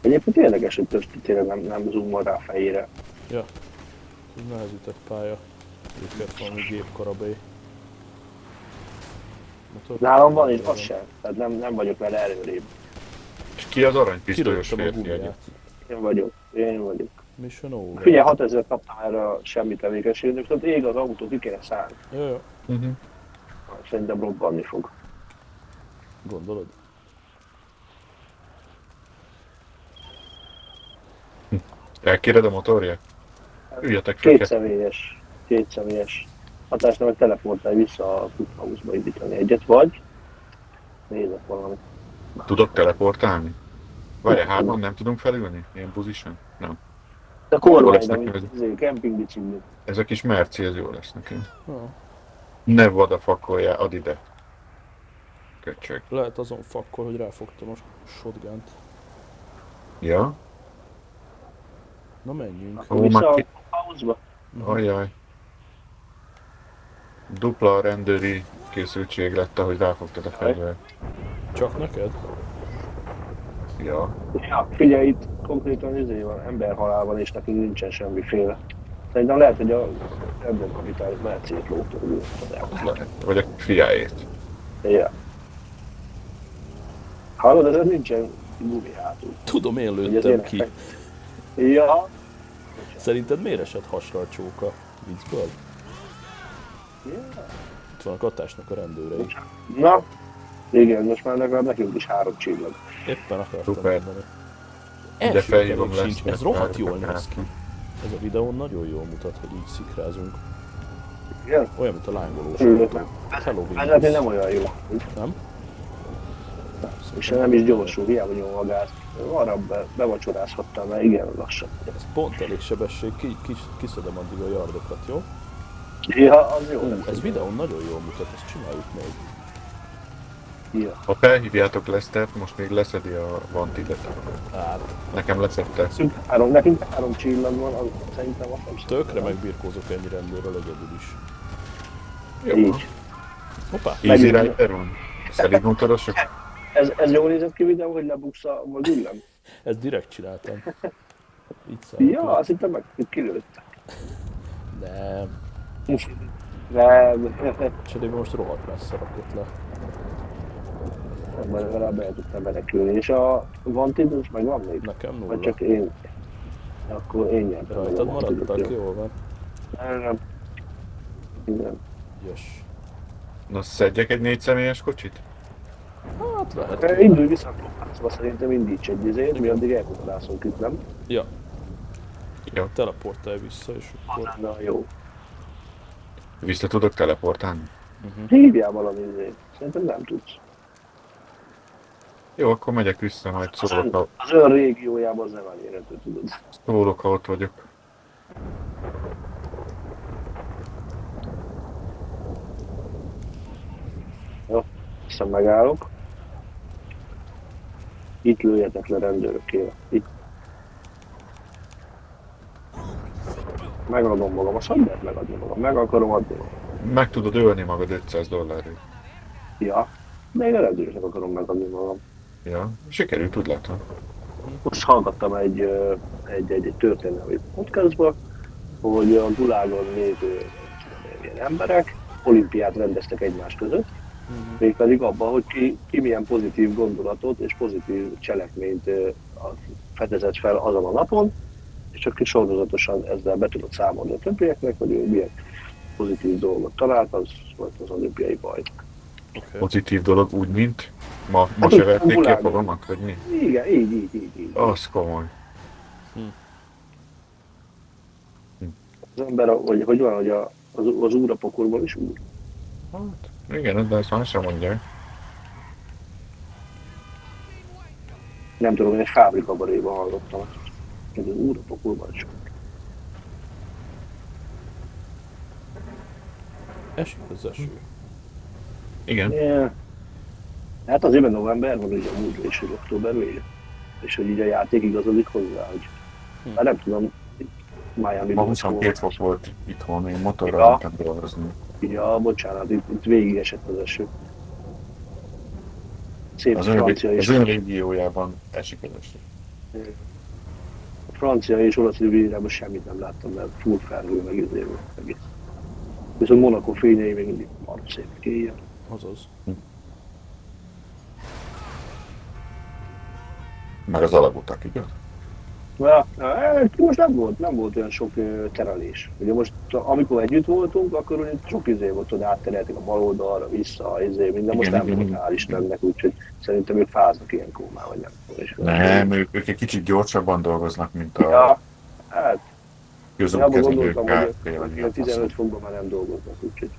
Egyébként érdekes, hogy Tösti tényleg nem, nem zoomol rá a fejére. Ez nehezített pálya. Kellett valami gépkarabély. Motor- Nálam van, és az sem. Tehát nem, nem vagyok vele előrébb. És ki az aranypisztolyos férfi. Én vagyok. Én vagyok. Mission over. Figyelj, 6000 kaptam erre a semmi tevékenységnek, tehát ég az autó, ki kell szállni. Jó, jó. Uh-huh. Szerintem robbanni fog. Gondolod? Elkéred a motorja? Üljetek fel. Két személyes, két személyes hatásra meg teleportálj vissza a Clubhouse-ba indítani egyet, vagy nézek valamit. Tudok teleportálni? Várjál, hárman nem tudunk felülni? Ilyen buzisen? Nem. De Jó kormány, lesz kemping bicikli. Ez a kis merci, ez jó lesz nekem. Ha. Ne vadafakolja, add ide. Köcsög. Lehet azon fakkol, hogy ráfogtam a shotgunt. Ja? Na menjünk. Akkor Ó, vissza már a ki- Clubhouse-ba. Ajaj. Dupla rendőri készültség lett, ahogy ráfogtad a fegyvert. Csak neked? Ja. Ja, figyelj, itt konkrétan izé van, emberhalál van, és nekünk nincsen semmiféle. Szerintem lehet, hogy a szétlógta, hogy az elhozta. Vagy a fiáét. Ja. Hallod, ezért nincsen gumi hátul. Tudom, én lőttem ki. effekt- Ja, Szerinted miért esett hasra a csóka? Viccből? ja. Itt van a katásnak a rendőrei. Na, igen, most már legalább nekünk is három csillag. Éppen akartam Szuper. mondani. Első felhívom kerék sincs. Ez rohadt jól a néz ki. Ez a videón nagyon jól mutat, hogy így szikrázunk. Igen? Olyan, mint a lángolós autó. Halloween. Vezetni nem olyan jó. Nem? És nem is gyorsul, hiába nyom a gáz. Arra be, bevacsorázhattam, mert igen, lassan. Ez pont elég sebesség, ki, ki, kiszedem addig a yardokat, jó? Ja, az jó. Ú, ez videón nagyon jól mutat, ezt csináljuk még. Ja. Ha felhívjátok Lesztert, most még leszedi a vantidet. Hát, Nekem leszedte. Szünk három, nekünk három csillag van, az, szerintem azt nem tökre megbirkózok ennyi rendőrrel egyedül is. Jó. Így. Hoppá! Easy Rider van. Szelíd motorosok. Ez, ez jól nézett ki videó, hogy lebuksz a modulem? Ezt direkt csináltam. Így szállok Ja, azt hittem meg kilőtt. Nem. Nem, Cserébe most rohadt messze rakott le. Majd legalább el tudtam menekülni. És a Vantid most meg van még? Nekem Vagy nulla. csak én? Akkor én nyertem. Rajtad maradtak, jó? jól van. Nem. Igen. Jöss. Na, szedjek egy négy személyes kocsit? Hát lehet. Eh. Indulj vissza a klubházba, szerintem indíts egy izét, mi addig elkutorászunk itt, nem? Ja, Jó. teleportálj vissza, és akkor... Na jó. Vissza tudok teleportálni? Hívjál valami izét. Szerintem nem tudsz. Jó, akkor megyek vissza, majd szólok, ha, az ön régiójában az nem elérhető, tudod. szólok, ha ott vagyok. Aztán megállok. Itt lőjetek le rendőrökére. Itt. Megadom magam, hogy lehet megadni magam? Meg akarom adni magam. Meg tudod ölni magad 500 dollárért. Ja, de én a rendőröknek akarom megadni magam. Ja, sikerült, úgy látom. Most hallgattam egy, egy, egy, egy történelmi podcastba, hogy a gulágon lévő ilyen emberek olimpiát rendeztek egymás között, mégpedig abban, hogy ki, ki milyen pozitív gondolatot és pozitív cselekményt fedezett fel azon a napon, és csak ki sorozatosan ezzel be tudott számolni a többieknek, hogy ő milyen pozitív dolgot talált, az volt az olimpiai bajnok. Oké. Pozitív dolog úgy, mint ma, ma Hát se vették ki a fogamat, vagy mi? Igen, így, így, így, így. Az komoly. Az ember, hogy, hogy van, hogy a, az, az úr a pokorban is úr. Hát, igen, de ezt már sem mondják. Nem tudom, én egy fábrika baréban hallottam, hogy az úr a pokolban is úr. Esik az eső. Igen. Yeah. Hát az évben november van, ugye a múltban is, hogy október vége. És hogy így a játék igazodik hozzá, hogy Hm. hát nem tudom, Miami Ma 22 fok volt itthon, én motorral Ja. mentem dolgozni. Ja, bocsánat, itt, itt végig esett az eső. Szép Az ön, francia az és, ön régiójában esik az eső. francia és olasz rivérában semmit nem láttam, mert full felhő meg izé egész. Viszont Monaco fényei még mindig marad szép éjjel. Azaz. Meg az alagutak, igaz? Ja, hát most nem volt, nem volt olyan sok ö, terelés. Ugye most, amikor együtt voltunk, akkor ugye sok izé volt, hogy áttereltek a bal oldalra, vissza, izé, minden. Most Igen, nem igen, Istennek, úgyhogy szerintem ők fáznak ilyenkor már, vagy nem. És Nem, ők, ők egy kicsit gyorsabban dolgoznak, mint a Ja, hát, közútkezelő gondoltam, hogy vagy a 15 faszom. fokban már nem dolgoznak, úgyhogy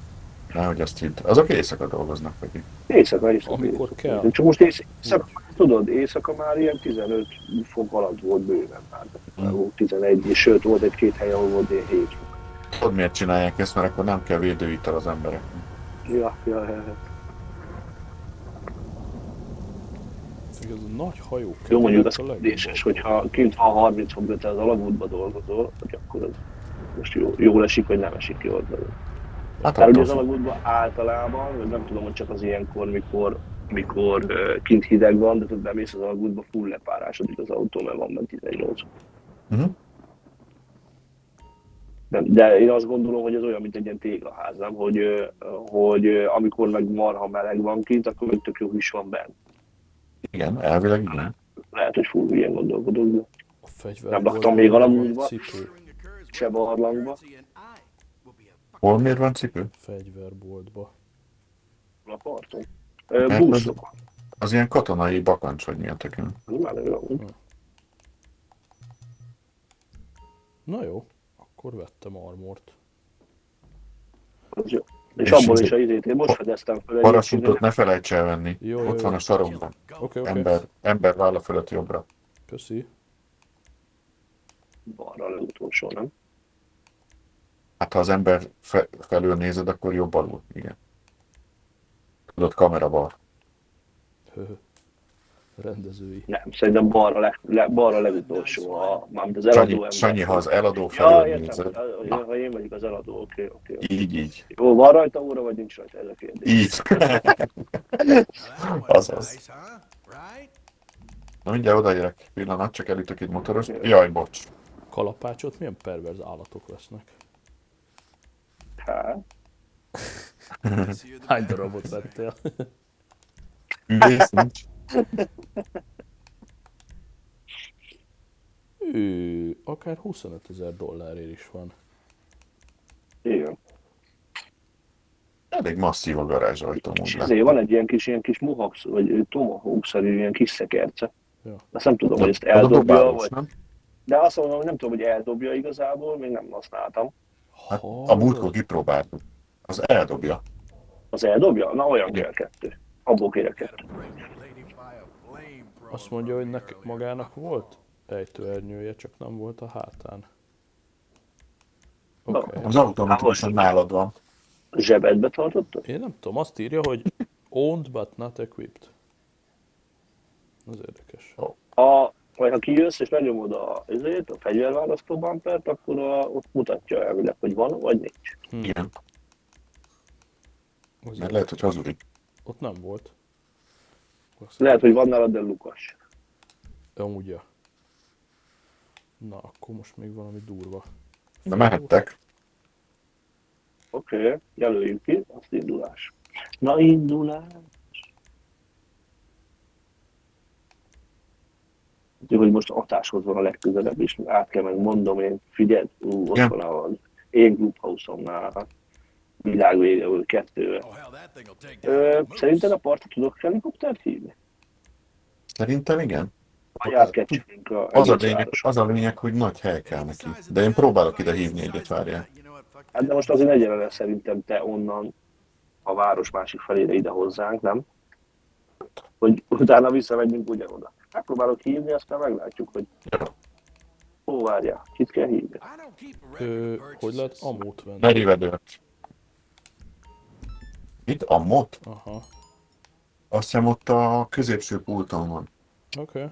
Nehogy azt hidd. Azok éjszaka dolgoznak pedig. éjszaka, éjszaka. Amikor éjszaka. kell. Csak most éjszaka, tudod, éjszaka már ilyen 15 fok alatt volt bőven már. Mm. Volt 11, és sőt, volt egy-két hely, ahol volt ilyen 7 fok. Tudod miért csinálják ezt, mert akkor nem kell védőital az embereknek. Ja, ja, ja. ja. Ez a nagy hajó Jó, mondjuk az kérdéses, hogyha kint van 30 fok, de te az alagútba dolgozol, hogy akkor az most jó, jól esik, vagy nem esik jól. Hát Tehát ugye az alagútban általában, nem tudom, hogy csak az ilyenkor, mikor mikor ö, kint hideg van, de tudod, bemész az alagútba, full lepárásodik az autó, mert van bent 18. Mhm. De, de én azt gondolom, hogy ez olyan, mint egy ilyen téglaház, nem? Hogy, hogy amikor meg marha meleg van kint, akkor meg tök jó is van bent. Igen, elvileg igen. Lehet, hogy full hülyen gondolkodok, de A. Nem laktam még. Cipő. se barlangba, Hol miért van cipő? Fegyverboltba. a parton. Ö, Mert az, az ilyen katonai bakancs, vagy mi a jó. Na jó, akkor vettem armort. Az jó. És, És abból ez- is a izét, én most fedeztem fel egy Parasútot ne felejts elvenni. Jó, jó, Ott van jó. a sarokban. Oké, oké. Ember, ember válla fölött jobbra. Köszi. balra a legutolsó, nem? Hát ha az ember fe, felül nézed, akkor jobb alul. Igen. Tudod, kamera bal. Rendezői. Nem, szerintem balra, leg, le, balra a legutolsó, a, mármint az eladó Sanyi, ember. Sanyi, ha az eladó Ja, felül értem, nézed. ja, ha én vagyok az eladó, oké, oké. oké. Így, így. Jó, van rajta óra, vagy nincs rajta ez a kérdés? Így. Azaz. Na mindjárt odaérek. Pillanat, csak elütök egy motoros. Jaj, bocs. Kalapácsot milyen perverz állatok vesznek? Hát, Hány darabot vettél? Nincs. Ő, akár 25 ezer dollárért is van. igen. Elég masszív a garázsajtó És ezért van egy ilyen kis, ilyen kis muhax, vagy tomahawk-szerű ilyen kis szekerce. Ja. Azt nem tudom, hogy ezt eldobja, dobálós, vagy... nem? De azt mondom, hogy nem tudom, hogy eldobja igazából, még nem használtam. Hát a múltkor kipróbáltuk. Az eldobja. Az eldobja? Na, olyan kell kettő. Abból kérek kettő. Azt mondja, hogy nek, magának volt ejtőernyője, csak nem volt a hátán. Oké. Okay. Az automatikusan nálad van. Zsebedbe tartottad? Én nem tudom, azt írja, hogy owned but not equipped. Ez érdekes. Ha, vagy ha kijössz és megnyomod a, ezért, a fegyverválasztó bumpert, akkor a, ott mutatja elvileg, hogy van, vagy nincs. Igen. Az Mert lehet, hogy hazudik. Ott nem volt. Lehet, hogy van nálad, de Lukas. Amúgy, ja. Na, akkor most még valami durva. De mehettek. Oké, okay, jelöljük ki, azt indulás. Na, indulás. Úgyhogy, hogy most Atáshoz van a legközelebb is, át kell meg mondom én, figyeld, ú, ott Ja. van az én Clubhouse-omnál, világvége, kettő. Ö, szerinted a partra tudok helikoptert hívni? Szerintem igen. Vagy átkecsünk a Az a, lényeg, az a lényeg, hogy nagy hely kell neki. De én próbálok ide hívni egyet, várjál. Hát de most azért le szerintem te onnan a város másik felére ide hozzánk, nem? Hogy utána visszamegyünk ugyanoda. Megpróbálok hívni, aztán meglátjuk, hogy ó, várjál, kit kell hívni. Ö, hogy lehet amót venni? Merivedőt. Itt ammot? Aha, Azt hiszem ott a középső pulton van. oké. Okay.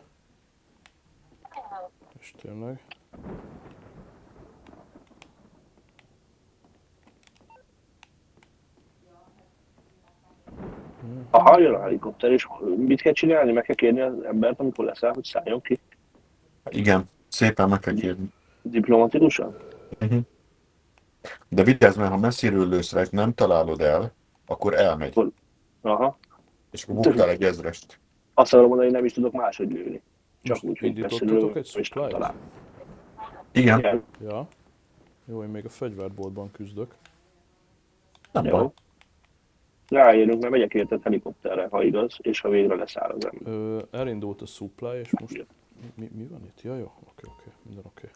És tényleg. Ha jön a helikopter, és mit kell csinálni? Meg kell kérni az embert, amikor leszáll, hogy szálljon ki Igen, szépen meg kell kérni. diplomatikusan? De vigyázz, mert ha messziről lősz rá, nem találod el, akkor elmegy. Aha. És akkor buktál egy ezrest. Azt akarom mondani, hogy nem is tudok máshogy lőni. Csak Most úgy, hogy messziről, egy és talál. Igen, Igen, Ja. Jó, én még a fegyverboltban küzdök. nem jó. baj. Ráérünk, mert megyek érted helikopterre, ha igaz, és ha végre leszáll az ember. Ö, elindult a supply, és most... Mi, mi van itt? Ja, jó, oké, oké, minden oké.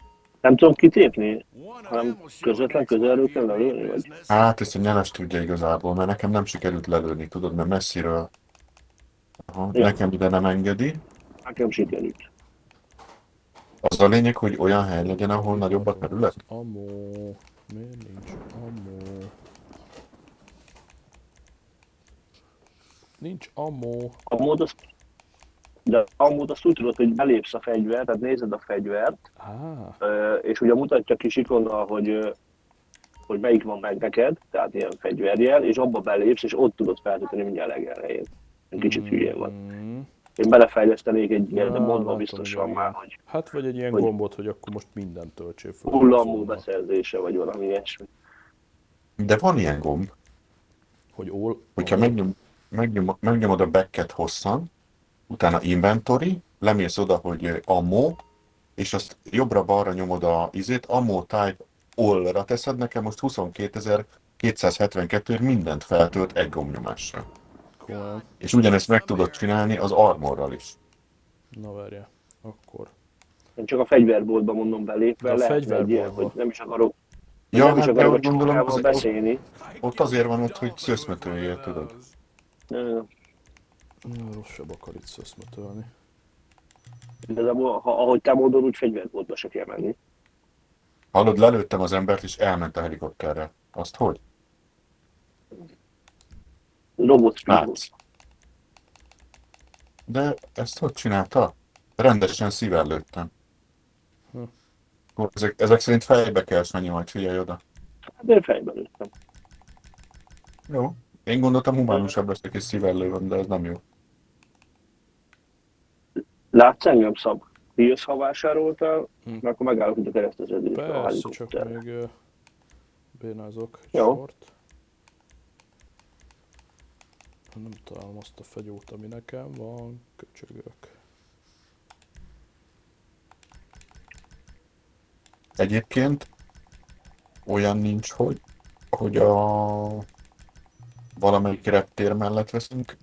Nem tudom kitépni, hanem közvetlen közelről kell lelőni, vagy? Hát ezt a nyeles tudja igazából, mert nekem nem sikerült lelőni, tudod, mert messziről. Aha, Ja. nekem ide nem engedi. Nekem sikerült. Az a lényeg, hogy olyan hely legyen, ahol nagyobb a terület. Ammo. Miért nincs ammo? Nincs ammo. A mód azt, de a mód azt úgy tudod, hogy belépsz a fegyvert, tehát nézed a fegyvert, ö, és ugye mutatja kis ikonnal, hogy, hogy melyik van meg neked, tehát ilyen fegyverjel, és abba belépsz, és ott tudod feltölteni mindjárt legelején. Egy kicsit hülyén van. Mm, Én belefejlesztenék egy ilyen, de Á, mondva biztos van már, hogy Hát vagy egy ilyen Hogy- gombot, hogy akkor most mindent töltsél fel. hullamú beszerzése, vagy valami ilyesmi. De van ilyen gomb, Hogy all... hogyha megnyom, megnyom, megnyomod a backet hosszan, utána inventory, lemész oda, hogy ammo, és azt jobbra-balra nyomod a izét, ammo type all-ra teszed, nekem most 22.272 mindent feltölt egy gombnyomással. Komolyan. És ugyanezt meg tudod csinálni az armorral is. Na várja. Akkor. Én csak a fegyverboltba mondom belépve, De a lehet egy ilyen, hogy nem is akarok, Ja, nem is hát de akarok a ott gondolom, az, ott, beszélni. ott azért van ott, hogy szöszmetőjél, tudod. Ö, Mm, Rosszabb akar itt szöszmetölni. Igazából, ha, ahogy te mondod, úgy fegyverboltba se kell menni. Hallod, lelőttem az embert, és elment a helikopterrel. Azt hogy? Robot. Látsz. De ezt hogy csinálta? Rendesen szível lőttem. Hm. Ezek, ezek szerint fejbe kell sanyi, majd figyelj oda. Hát én fejbe lőttem. Jó. Én gondoltam humánusabb leszek, és szível lővöm, de ez nem jó. Látsz engem, Szab? Jössz, ha vásároltál, Hm. mert akkor megállok itt a kereszteződésre a Persze, csak helikopterre. még bénázok egy Jó. sort. Nem találom azt a fegyót, ami nekem van, köcsögök. Egyébként olyan nincs, hogy, hogy a valamelyik reptér mellett veszünk Hát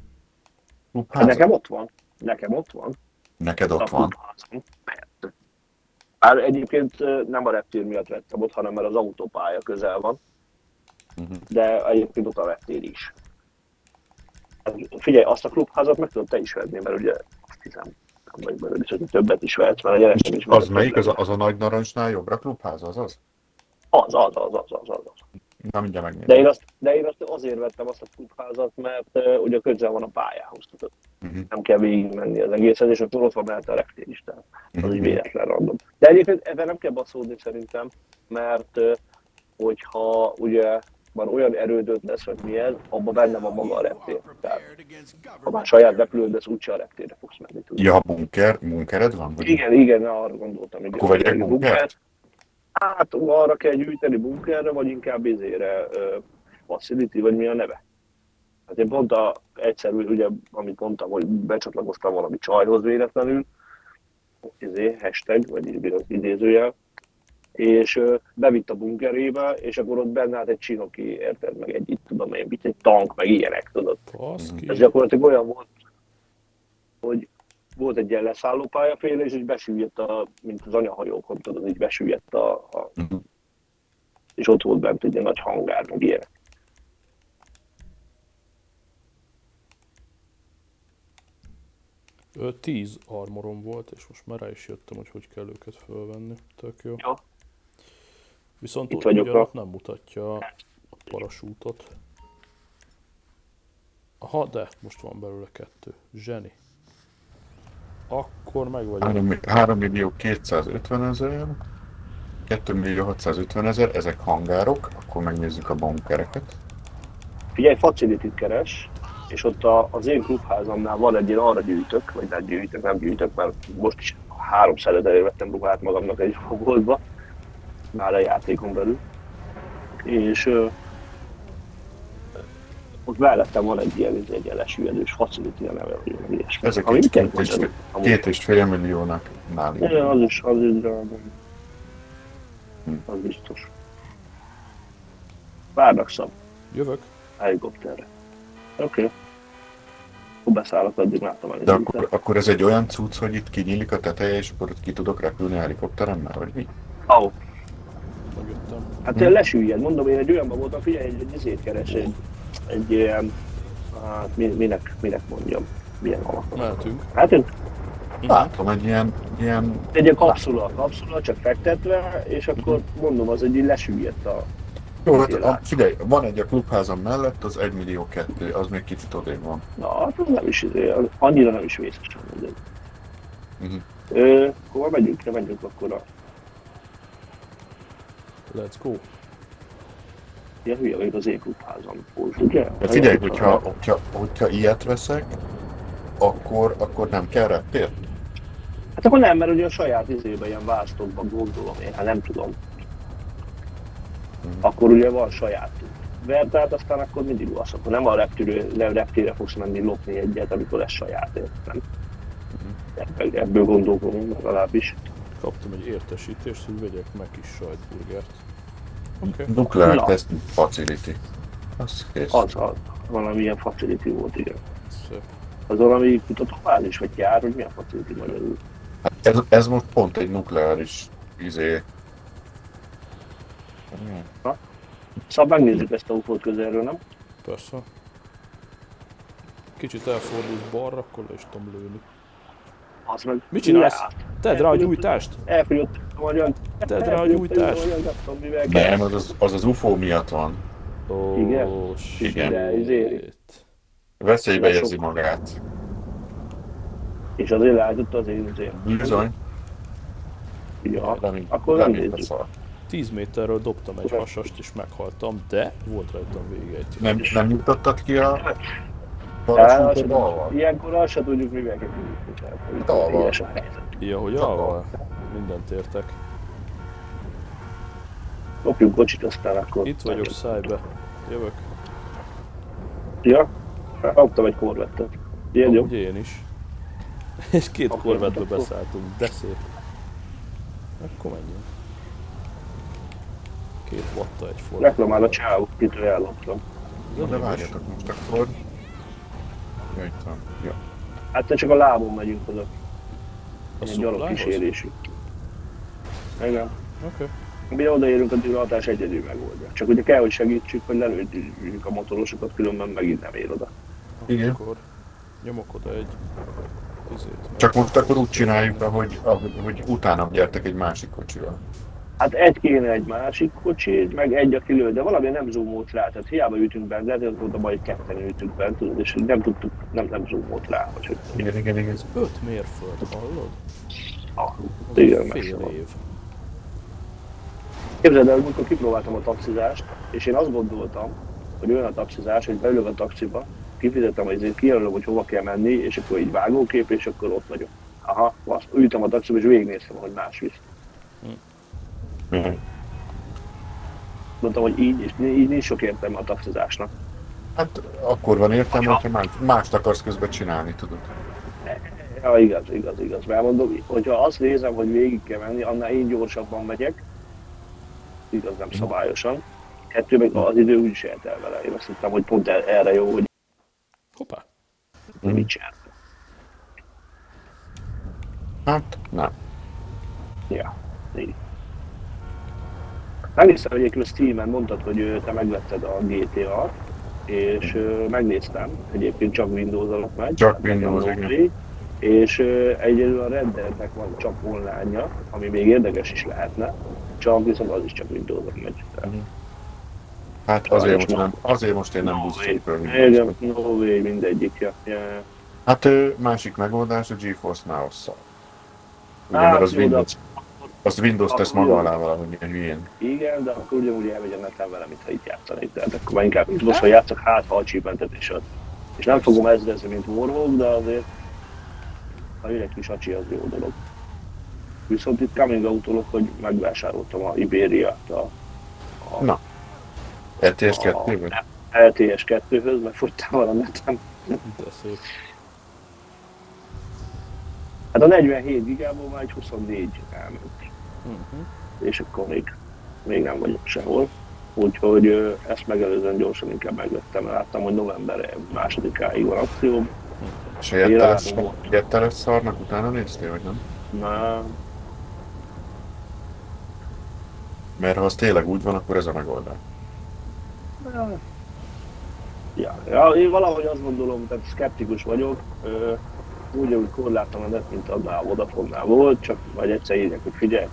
klubházat. nekem ott van. Nekem ott van. Neked ott van. Hát egyébként nem a reptér miatt vettem ott, hanem mert az autópálya közel van. Mhm. De egyébként ott a reptér is. Figyelj, azt a klubházat meg tudod te is venni, mert ugye azt hiszem, nem vagy biztos, hogy többet is vehetsz, mert a gyerekem is Az melyik? Az a, az a nagy narancsnál jobbra klubház, az az? Az, az, az, az, az, az. az. Na mindjárt megnézem. De én, azt, de én azt azért vettem azt a klubházat, mert uh, ugye közel van a pályához, tudod. Mhm. Nem kell végigmenni az egészet, és akkor ott van mellette a reptér is, tehát az Mhm. is véletlen random. De egyébként ebben nem kell baszódni szerintem, mert uh, hogyha ugye van olyan erődöd lesz, vagy mi ez, abban benne van maga a reptér. Tehát ha már saját repülődesz, úgyse a reptérre fogsz menni. Tudod. Ja, bunker, bunkered van? Vagy? Igen, igen, arra gondoltam. igen. Akkor vegyek Egy bunkert? Hát arra kell gyűjteni bunkerre, vagy inkább izére uh, facility, vagy mi a neve. Hát én pont a, egyszerű, ugye, amit mondtam, hogy becsatlakoztam valami csajhoz véletlenül, izé, hashtag, vagy idézőjel, és bevitt a bunkerébe, és akkor ott benne állt egy csinoki, érted, meg egy, itt tudom én, mit, egy tank, meg ilyenek, tudod. Baszki. Ez gyakorlatilag olyan volt, hogy volt egy ilyen leszállópályaféle, és így besüllyedt, a, mint az anyahajókon, tudod, így besüllyedt a, a Mhm. és ott volt bent egy ilyen nagy hangár, meg ilyenek. Ö, 10 armorom volt, és most már rá is jöttem, hogy hogy kell őket fölvenni. Tök jó. Jó. Viszont Itt vagyok a- nem mutatja a parasútot. Aha, de most van belőle kettő. Zseni. Akkor meg vagyok. 3, 3 millió 250 ezer, 2 millió 650 ezer, ezek hangárok, akkor megnézzük a bunkereket. Figyelj, facility keres, és ott a, az én klubházamnál van egy ilyen arra gyűjtök, vagy nem gyűjtök, nem gyűjtök, mert most is három szeretelé vettem ruhát magamnak egy fogoltba, már a játékon belül. És ott mellettem van egy ilyen, egy ilyen lesüllyedős facility a neve, vagy ilyesmi. Ezek Ami kell két és, két és fél milliónak nálunk. Igen, az is, az is drága. Hm. Az biztos. Várnak szab, Jövök. helikopterre. Oké. Okay. Akkor beszállok, addig látom el. De akkor, akkor ez egy olyan cucc, hogy itt kinyílik a teteje, és akkor ott ki tudok repülni helikopteremmel, vagy mi? Oh, Megjöttem. hát hm. lesüllyed, mondom, én egy olyanban voltam, figyelj, egy, egy izét keres, egy, ilyen, hát mi- minek, minek mondjam, milyen alapon. Mehetünk. Hát én Látom, egy ilyen, ilyen egy ilyen kapszula, kapszula, csak fektetve, és akkor mondom, az egy lesüllyedt a... Jó, hát a, figyelj, van egy a klubházam mellett, az 1 millió kettő, az még kicsit odébb van. Na, hát az nem is, az annyira nem is vészes. mondjuk. Mhm. Ö, hova megyünk? Ne megyünk akkor a... Let's go. Ilyen hülye vagyok az én klubházam volt, ugye? De figyelj, hogyha, hogyha, hogyha ilyet veszek, akkor, akkor nem kell reptér? Hát akkor nem, mert ugye a saját izébe ilyen vásztokba gondolom én, hát nem tudom. Akkor ugye van saját Vertát, aztán akkor mindig az, akkor nem a reptérő, le- reptére fogsz menni lopni egyet, amikor ez saját, nem? Ebből, ebből gondolkodom legalábbis. Kaptam egy értesítést, hogy vegyek meg kis sajtburgert. Okay. Nuclear Na. Test Facility. Az kész. Az, az valamilyen facility volt, igen. Szép. Az valami kutatóbázis, vagy jár, hogy milyen facility magyarul. Hát ez, ez most pont egy nukleáris izé. Szóval megnézzük ezt a UFO-t közelről, nem? Persze. Kicsit elfordulsz balra, akkor le is tudom lőni. Az meg... Mit csinálsz? Tedd rá a gyújtást! Elfogyott a magyar... Tedd rá a gyújtást. nem. Nem, az az, az UFO miatt van. Ó, Igen? Igen. Izé- Veszélybe érzi magát. És azért leállította az én azért. Bizony. Ja, akkor nem szar. 10 méterről dobtam egy hasast és meghaltam, de volt rajtam végejtő. Nem, nem nyitottad ki a Dalval? tudjuk- Ilyenkor azt se tudjuk, mivel kell tudjuk. Dalval. Ja, hogy Csak alval? Mindent értek. Lopjunk kocsit, aztán akkor... Itt vagyok szájbe. Jövök. Ja, kaptam egy korvettet. Ilyen jó. Én is. És két Oké, korvetbe beszálltunk, de szép. Akkor menjünk. Két vatta egy forró. Reklamál a csáv, kitől elloptam. De várjatok most akkor. Ja, itt van. Ja. Hát te csak a lábon megyünk oda. A Ilyen gyalog kísérésű. Igen. Oké. Mi odaérünk, a tűrhatás egyedül megoldja. Csak ugye kell, hogy segítsük, hogy lelőjük a motorosokat, különben megint nem ér oda. Igen. Akkor nyomok oda egy izét. Csak most akkor úgy csináljuk, ahogy, ahogy hogy utána gyertek egy másik kocsival. Hát egy kéne egy másik kocsi, meg egy a kilő, de valami nem zoomolt rá, tehát hiába ütünk bent, hogy az volt a baj, hogy ketten ütünk bent, és nem tudtuk, nem, nem zoomolt rá, vagy hogy Igen, igen, igen. Ez 5 mérföld, hallod? ah, Az igen, fél év. Képzeld el, amikor kipróbáltam a taxizást, és én azt gondoltam, hogy olyan a taxizás, hogy beülök a taxiba, kifizetem, hogy kijelölöm, hogy hova kell menni, és akkor így vágókép, és akkor ott vagyok. Aha, azt ültem a taxiba, és végignéztem, hogy más visz. Mhm. Mondtam, hogy így, és így nincs sok értelme a taxizásnak. Hát akkor van értelme, hogyha más, mást akarsz közben csinálni, tudod. Ja, igaz, igaz, igaz. Mert mondom, hogyha azt nézem, hogy végig kell menni, annál én gyorsabban megyek, igaz, nem szabályosan. Kettő, meg az idő úgyis eltel vele. Én azt hittem, hogy pont erre jó, hogy Hoppá. Mhm. mit csinál. Hát, nem. Ja, így. Megnéztem egyébként a Steam-en, mondtad, hogy te megvetted a GTA-t, és megnéztem, egyébként csak Windows alatt megy. Csak Windows, igen. És egyedül a Red Dead-nek van csak online ami még érdekes is lehetne, csak viszont az is csak Windows-on megy. Tehát, Hát azért most, nem. azért most én nem buszolok föl Igen, Windowsot. no way, mindegyik. Ja. Hát másik megoldás a GeForce Now-szal. Ugye, Hát, mert az Windows, az Windows tesz maga alá valahogy ilyen hülyén. Igen, de akkor ugyanúgy elmegy a neten vele, mintha itt játszanék. Tehát akkor már inkább Windows-on játszok, hát ha is ad. És nem fogom ezrezni, mint Warhawk, de azért ha jön egy kis acsi, az jó dolog. Viszont itt coming out hogy megvásároltam a Iberia-t a, a Na. ETS A- 2 vagy? LTS 2-höz, mert fogytál a netem. De szép. Hát a 47 gigából már egy 24 elment. Uh-huh. és akkor még, még nem vagyok sehol. Úgyhogy ezt megelőzően gyorsan inkább megvettem, láttam, hogy november másodikáig van akció. És a jetteles szarnak utána néztél, vagy nem? Na, Mert ha az tényleg úgy van, akkor ez a megoldás. ja, ja, én valahogy azt gondolom, tehát szkeptikus vagyok. Ö, ugyanúgy korlátlan mint annál Vodafone-nál volt, csak majd egyszer írják, hogy figyelj,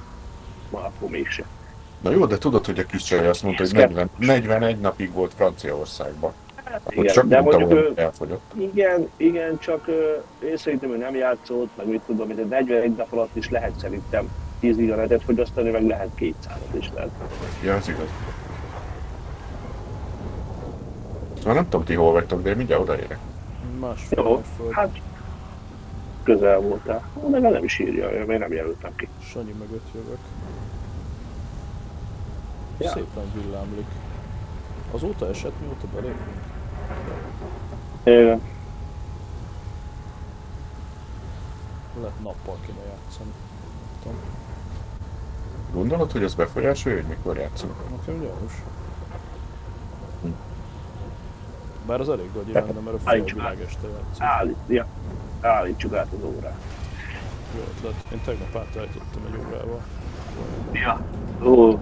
ma akkor mégse. Na jó, de tudod, hogy a kis csaj azt mondta, hogy 40, 41 napig volt Franciaországban. Akkor Igen, csak de mondta mondjuk hogy elfogyott. Igen, igen, csak én szerintem ő nem játszott, meg mit tudom, hogy egy 41 nap alatt is lehet szerintem 10 giganetet fogyasztani, meg lehet 200-at is lehet. Ja, ez igaz. Szóval nem tudom, ti hol vagytok, de én mindjárt odaérek. Másfél Jó, hát közel voltál. De nem is írja, én nem jelöltem ki. Sanyi mögött jövök. Ja. Szépen villámlik. Azóta esett, mióta belépünk? Ö, Lehet nappal kéne játszani. Tudom. Gondolod, hogy az befolyásolja, hogy mikor játszunk? Nekem gyanús. Bár az elég gagyi lenne, mert a félvilág este játszik. állít, ja, állítsuk át az órát. Jó ötlet. Én tegnap átállítottam egy órával. Ja. Ó,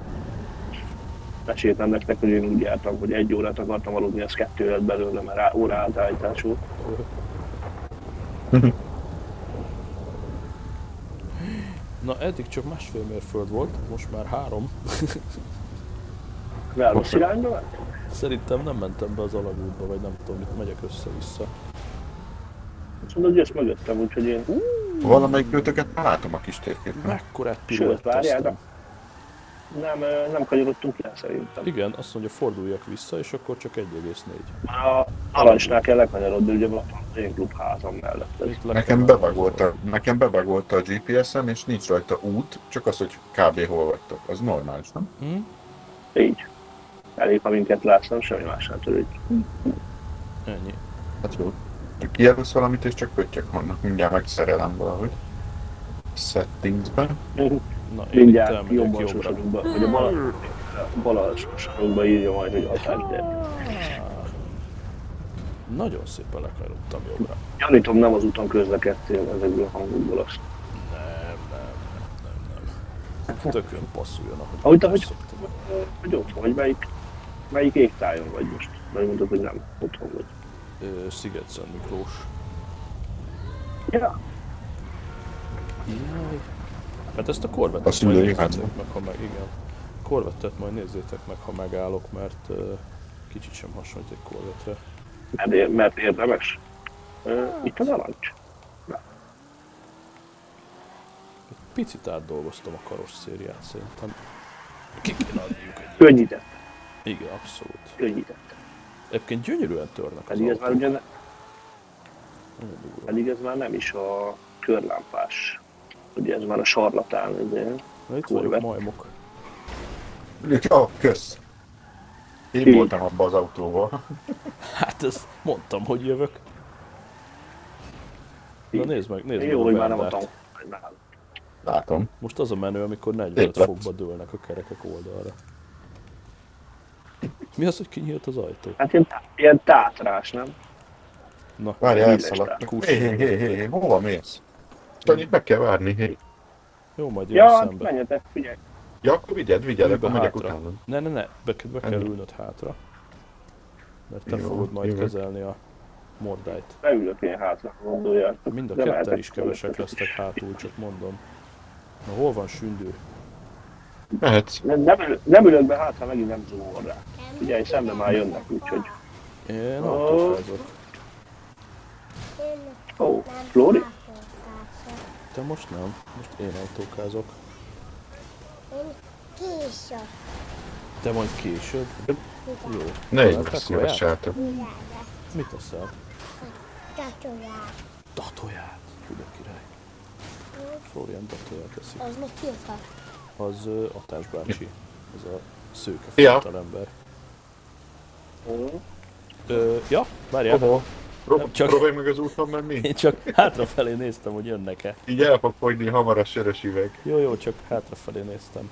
meséltem nektek, hogy én úgy jártam, hogy egy órát akartam aludni, az kettő lett belőle, mert á- óra átállítás volt. Na eddig csak másfél mérföld volt, most már három. Rossz irányba? Szerintem nem mentem be az alagútba, vagy nem tudom, itt megyek össze-vissza. Azt mondod, hogy ezt mögöttem, úgyhogy én... Valamelyik őtöket már látom a kis térképen. Mekkorát Sőt, várjál, piruetteztem. Nem, nem kanyarodtunk le szerintem. Igen, azt mondja forduljak vissza, és akkor csak 1,4. A narancsnál kell lekanyarodni, ugye van az én klubházam mellett. Ez. Nekem bebagolta, nekem bebagolta a GPS-em, és nincs rajta út, csak az, hogy kb. hol vagytok. Az normális, nem? Hm? Így. Elég, ha minket látsz, nem semmi más nem törődik. Ennyi. Hát jó. Kijelölsz valamit, és csak pöttyek vannak. Mindjárt megszerelem valahogy. Settingsbe. Na, én itt Mindjárt elmegyek jobb alsó jobbra. sarokba, vagy a bal, bal alsó sarokba írja majd, hogy hatásdert. Nagyon szépen lekanyarodtam jobbra. Gyanítom, nem az úton közlekedtél ezekből a hangokból azt. Nem, nem, nem, nem, nem. Tökön passzuljon, ahogy, Ahogy te, azt hogy, szoktam. hogy otthon vagy, melyik, melyik égtájon vagy most? Mondod, hogy nem, otthon vagy. Sziget-Szent Miklós. Ja, Jaj. Hát ezt a korvettet Azt majd nézzétek meg, ha meg, igen. A korvettet majd nézzétek meg, ha megállok, mert uh, kicsit sem hasonlít egy korvetre. mert, ér- mert érdemes. Ö, Itt a narancs. Egy picit átdolgoztam a karosszériát szerintem. Ki kéne adniuk egy Könnyített, Igen, abszolút. könnyített. Egyébként gyönyörűen törnek az Pedig ez már ugye, durva. pedig ez már nem is a körlámpás. Ugye ez már a sarlatán, ezért. Na itt vagyok, Korvett. majmok. Ja, kösz. Én Így. voltam abban az autóval. Hát ezt mondtam, hogy jövök. Na nézd meg, nézd meg Jó, hogy már nem a tank. Látom. Most az a menő, amikor 45 Szép lett. fokba dőlnek a kerekek oldalra. Mi az, hogy kinyílt az ajtó? Hát ilyen, ilyen tátrás, nem? Na, Várj, Üres elszaladtak. Hé, hé, hé, hé, hova mész? Annyit meg kell várni, hé. jó, majd jön Ja, hát szembe. menjetek, figyelj. Ja, akkor vigyed, vigyed, akkor megyek utána. Ne, ne, ne, be, be kell Ennyi. ülnöd hátra. Mert te Jó, fogod majd jó. kezelni a mordájt. Beülök én hátra, gondolja. Mind a ketten is kevesek lesztek hátul, csak mondom. Na hol van sündő? Mehetsz. Nem, nem, nem ülök be hátra, megint nem zúgol rá. Figyelj, szembe már jönnek, úgyhogy... Én Ó. autókázok. Ó, Flóri? Te most nem, most én autókázok. Később. Te majd később? Jó. Ne egy szíves sátor. Mit teszel? Tatojás. Datóját. Küldök király. Florian datóját teszik. Az még kilfa. Az uh, Atás bácsi. Ez a szőke Ja. ember. Ö, ja, várjál. Oho. Prób- Csak- Próbálj meg az úton menni. Én csak hátrafelé néztem, hogy jönnek-e. Így el fog fogyni hamar a sörös üveg. Jó, jó, csak hátrafelé néztem.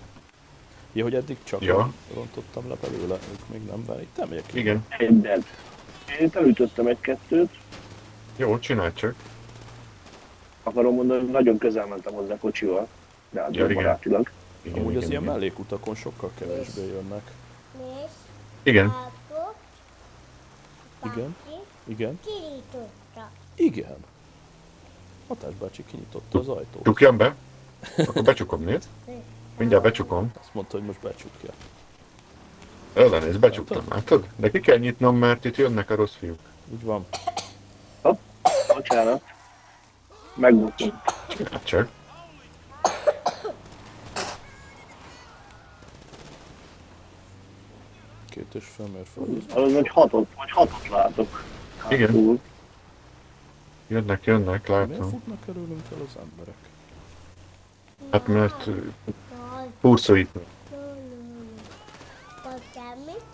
Ja, hogy eddig csak Ja. rontottam le belőle, ők még nem vár. Itt nem megyek ki. Igen. Egy dead. Én itt elütöttem egy-kettőt, Jó, csinálj csak. akarom mondani, hogy nagyon közel mentem hozzá kocsival. De hát Ja, ja, igen. barátilag. Igen, Amúgy az igen, ilyen igen. mellékutakon sokkal kevésbé jönnek. Nézd. Igen. Apok. Igen. Bácsi. Igen? Kirította. Igen. Hatás bácsi kinyitotta az ajtót. Csukjam be. Akkor becsukom, nézd. Mindjárt becsukom. Azt mondta, hogy most becsukja. Ellenéz, becsuktam, látod? De ki kell nyitnom, mert itt jönnek a rossz fiúk. Úgy van. Bocsánat. Megbuktam. Csinálj csak. Két és fél mérföld. Az, hogy hatot, vagy hatot látok. Igen. Hátul. Jönnek, jönnek, Miért látom. futnak előlünk el az emberek? Hát mert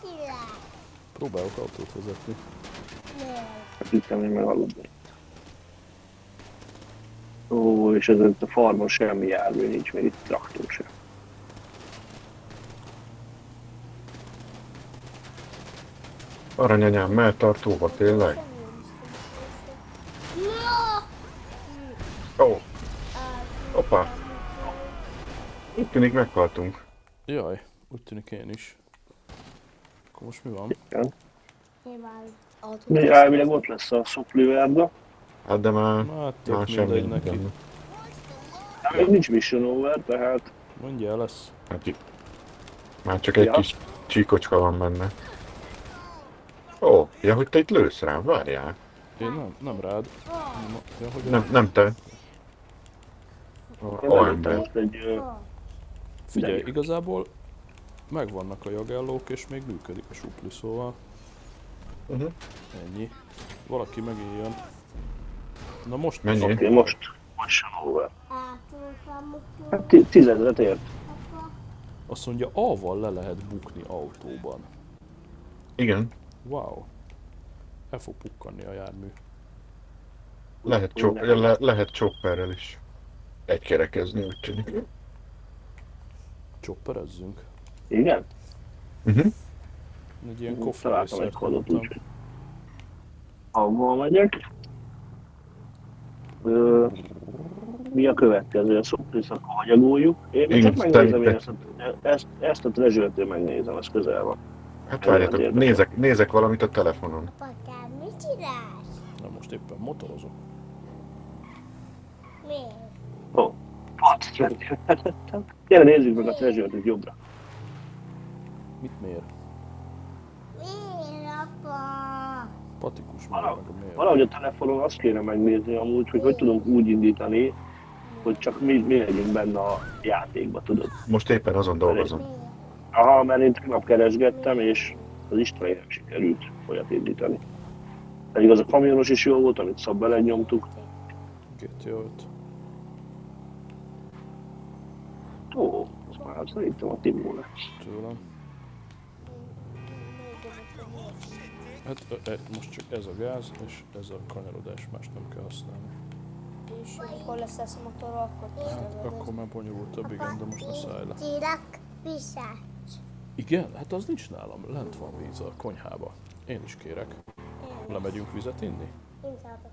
csinál? Próbálok autót vezetni. Miért? Hát itt kell még megaludni. Ó, és ez a farmon semmi jármű nincs, még itt traktor sem. Aranyanyám, melltartóba, tényleg? No! Ó, Hoppá. úgy tűnik meghaltunk. Jaj, úgy tűnik én is. Akkor most mi van? Nyilván De elvileg ott lesz a szoplőerda. Hát de már, Hát már semmi neki. benne. Még nincs mission over, tehát Mondja lesz. Hát már csak egy Ja. kis csíkocska van benne. Ó, ja, hogy te itt lősz rám, várjál. Én nem, nem rád. Nem, ja, hogy Nem, nem te. én A előttem ember. most egy... Figyelj, igazából megvannak a jagellók és még működik a supli, szóval Uh-huh. ennyi. Valaki megéljön. Na most Mennyi? Oké, most mission over. Hát ti- tizedret ért. azt mondja, A-val le lehet bukni autóban. Igen, Wow. El fog pukkanni a jármű. lehet, csop, le, lehet chopperrel is. Egy kerekezni, úgy tűnik. Chopperezzünk. Igen? Uh-huh. Egy ilyen Találtam kofferészert egy kodot, megyek. Ö, mi a következő? A szoplis, akkor hagyagoljuk. Én Igen, csak megnézem, én ezt a, ezt, ezt a treasure megnézem, ez közel van. Hát várjátok, nézek, nézek valamit a telefonon. Apám, mit csinálsz? Na most éppen motorozok. Miért? Ó, pat, rendben. Gyere nézzük meg a treasure jobbra. Mit mér? Miért, apa? Patikus Valahogy- mér. Valahogy a telefonon azt kéne megnézni amúgy, hogy hogy tudunk úgy indítani, hogy csak mi, mi legyünk benne a játékba, tudod. Most éppen azon dolgozom. Miért? Aha, mert én tegnap keresgettem, és az István nem sikerült olyat indítani. Pedig az a kamionos is jó volt, amit szab belenyomtuk. GTA 5. Ó, ez már szerintem a Timó lesz. Tőlem. Hát most csak ez a gáz, és ez a kanyarodás, más nem kell használni. És amikor lesz ez a motor, akkor Hát akkor már bonyolultabb, igen, de most ne szállj le. Vissza. Igen? Hát az nincs nálam, lent van víz a konyhába. Én is kérek. Lemegyünk vizet inni? Inkább.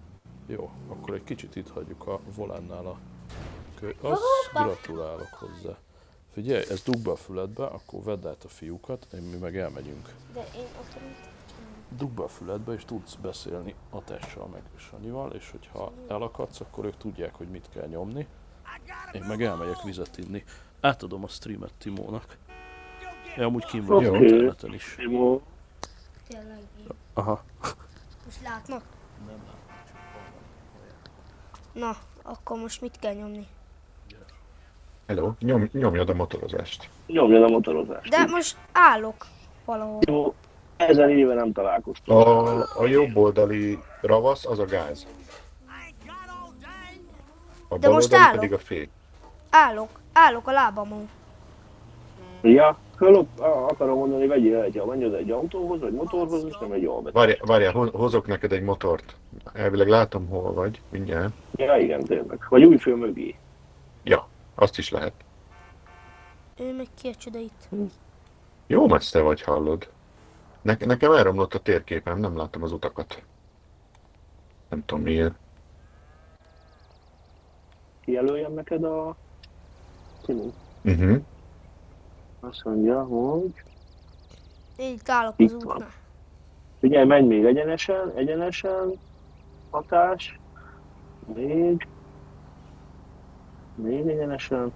Jó, akkor egy kicsit itt hagyjuk a volánnál a kö... Azt gratulálok hozzá. Figyelj, ez dugd be a füledbe, akkor vedd át a fiúkat, én mi meg elmegyünk. De én akkor mit Dugd be a füledbe, és tudsz beszélni a tessel meg Sanyival, és hogyha elakadsz, akkor ők tudják, hogy mit kell nyomni. Én meg elmegyek vizet inni. Átadom a streamet Timónak. Én amúgy kim vagyok Oké. interneten is. Így? Aha. Most látnak? Na, akkor most mit kell nyomni? Hello, nyom, nyomjad a motorozást. nyomjad a motorozást. De most állok valahol. Timó, ezer éve nem találkoztunk. A, a jobb oldali ravasz az a gáz. A De bal most oldali állok. pedig a fék. Állok, állok a lábamon. Ja, fölop, akarom mondani, vegyél egy, menj oda egy autóhoz, vagy motorhoz, és nem egy albet. Várjál, várjál, ho- hozok neked egy motort. Elvileg látom, hol vagy, mindjárt. Ja, igen, tényleg. Vagy új fő mögé. Ja, azt is lehet. Ő meg ki a csoda itt. Jó messze vagy, hallod. Ne- nekem elromlott a térképem, nem látom az utakat. Nem tudom miért. Kijelöljem neked a... Uh-huh. Azt mondja, hogy... Én itt állok az Itt van. útnál. Figyelj, menj még egyenesen, egyenesen, hatás, még, még egyenesen,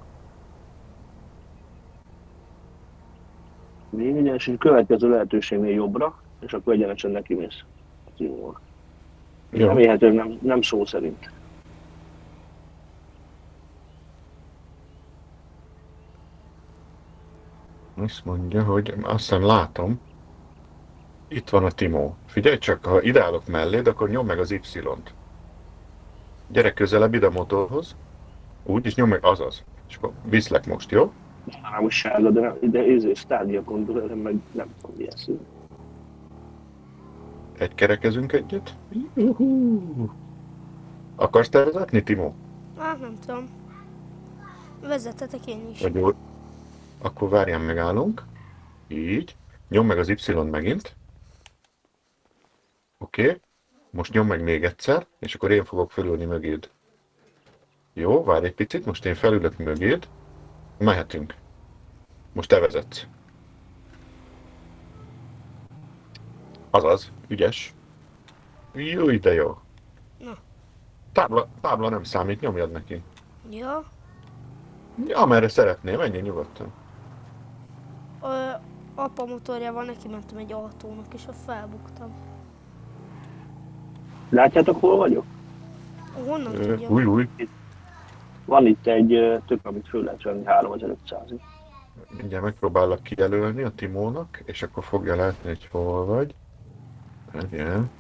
még egyenesen, következő lehetőségnél jobbra, és akkor egyenesen neki mész. Jó. Remélhetően nem, nem szó szerint. Azt mondja, hogy azt hiszem látom. Itt van a Timó. Figyelj csak, ha ideálok melléd, akkor nyom meg az Y-t. Gyere közelebb ide a motorhoz. Úgy, és nyomd meg, azaz. És akkor viszlek most, jó? Sárga, de, nem, de ez stádia kontroller, meg nem tudom milyen szín. Egy kerekezünk egyet. Juhú. Akarsz te vezetni, Timo? Hát nem tudom. Vezetetek én is. Vagy? Akkor várjál, megállunk. Így. Nyom meg az Y megint. Oké. Okay. Most nyom meg még egyszer, és akkor én fogok felülni mögéd. Jó, várj egy picit, most én felülök mögéd. Mehetünk. Most te vezetsz. Azaz, ügyes. Jó, de jó. Na. Tábla, tábla nem számít, nyomjad neki. Ja. Ja, amerre szeretnél, menjél nyugodtan. Ö, apa motorjával neki mentem egy autónak, és ott felbuktam. Látjátok, hol vagyok? Honnan Ö, tudjam? Új, új. Van itt egy tök, amit föl lehet venni 3500-ig. Mindjárt megpróbálok kijelölni a Timónak, és akkor fogja látni, hogy hol vagy. Igen.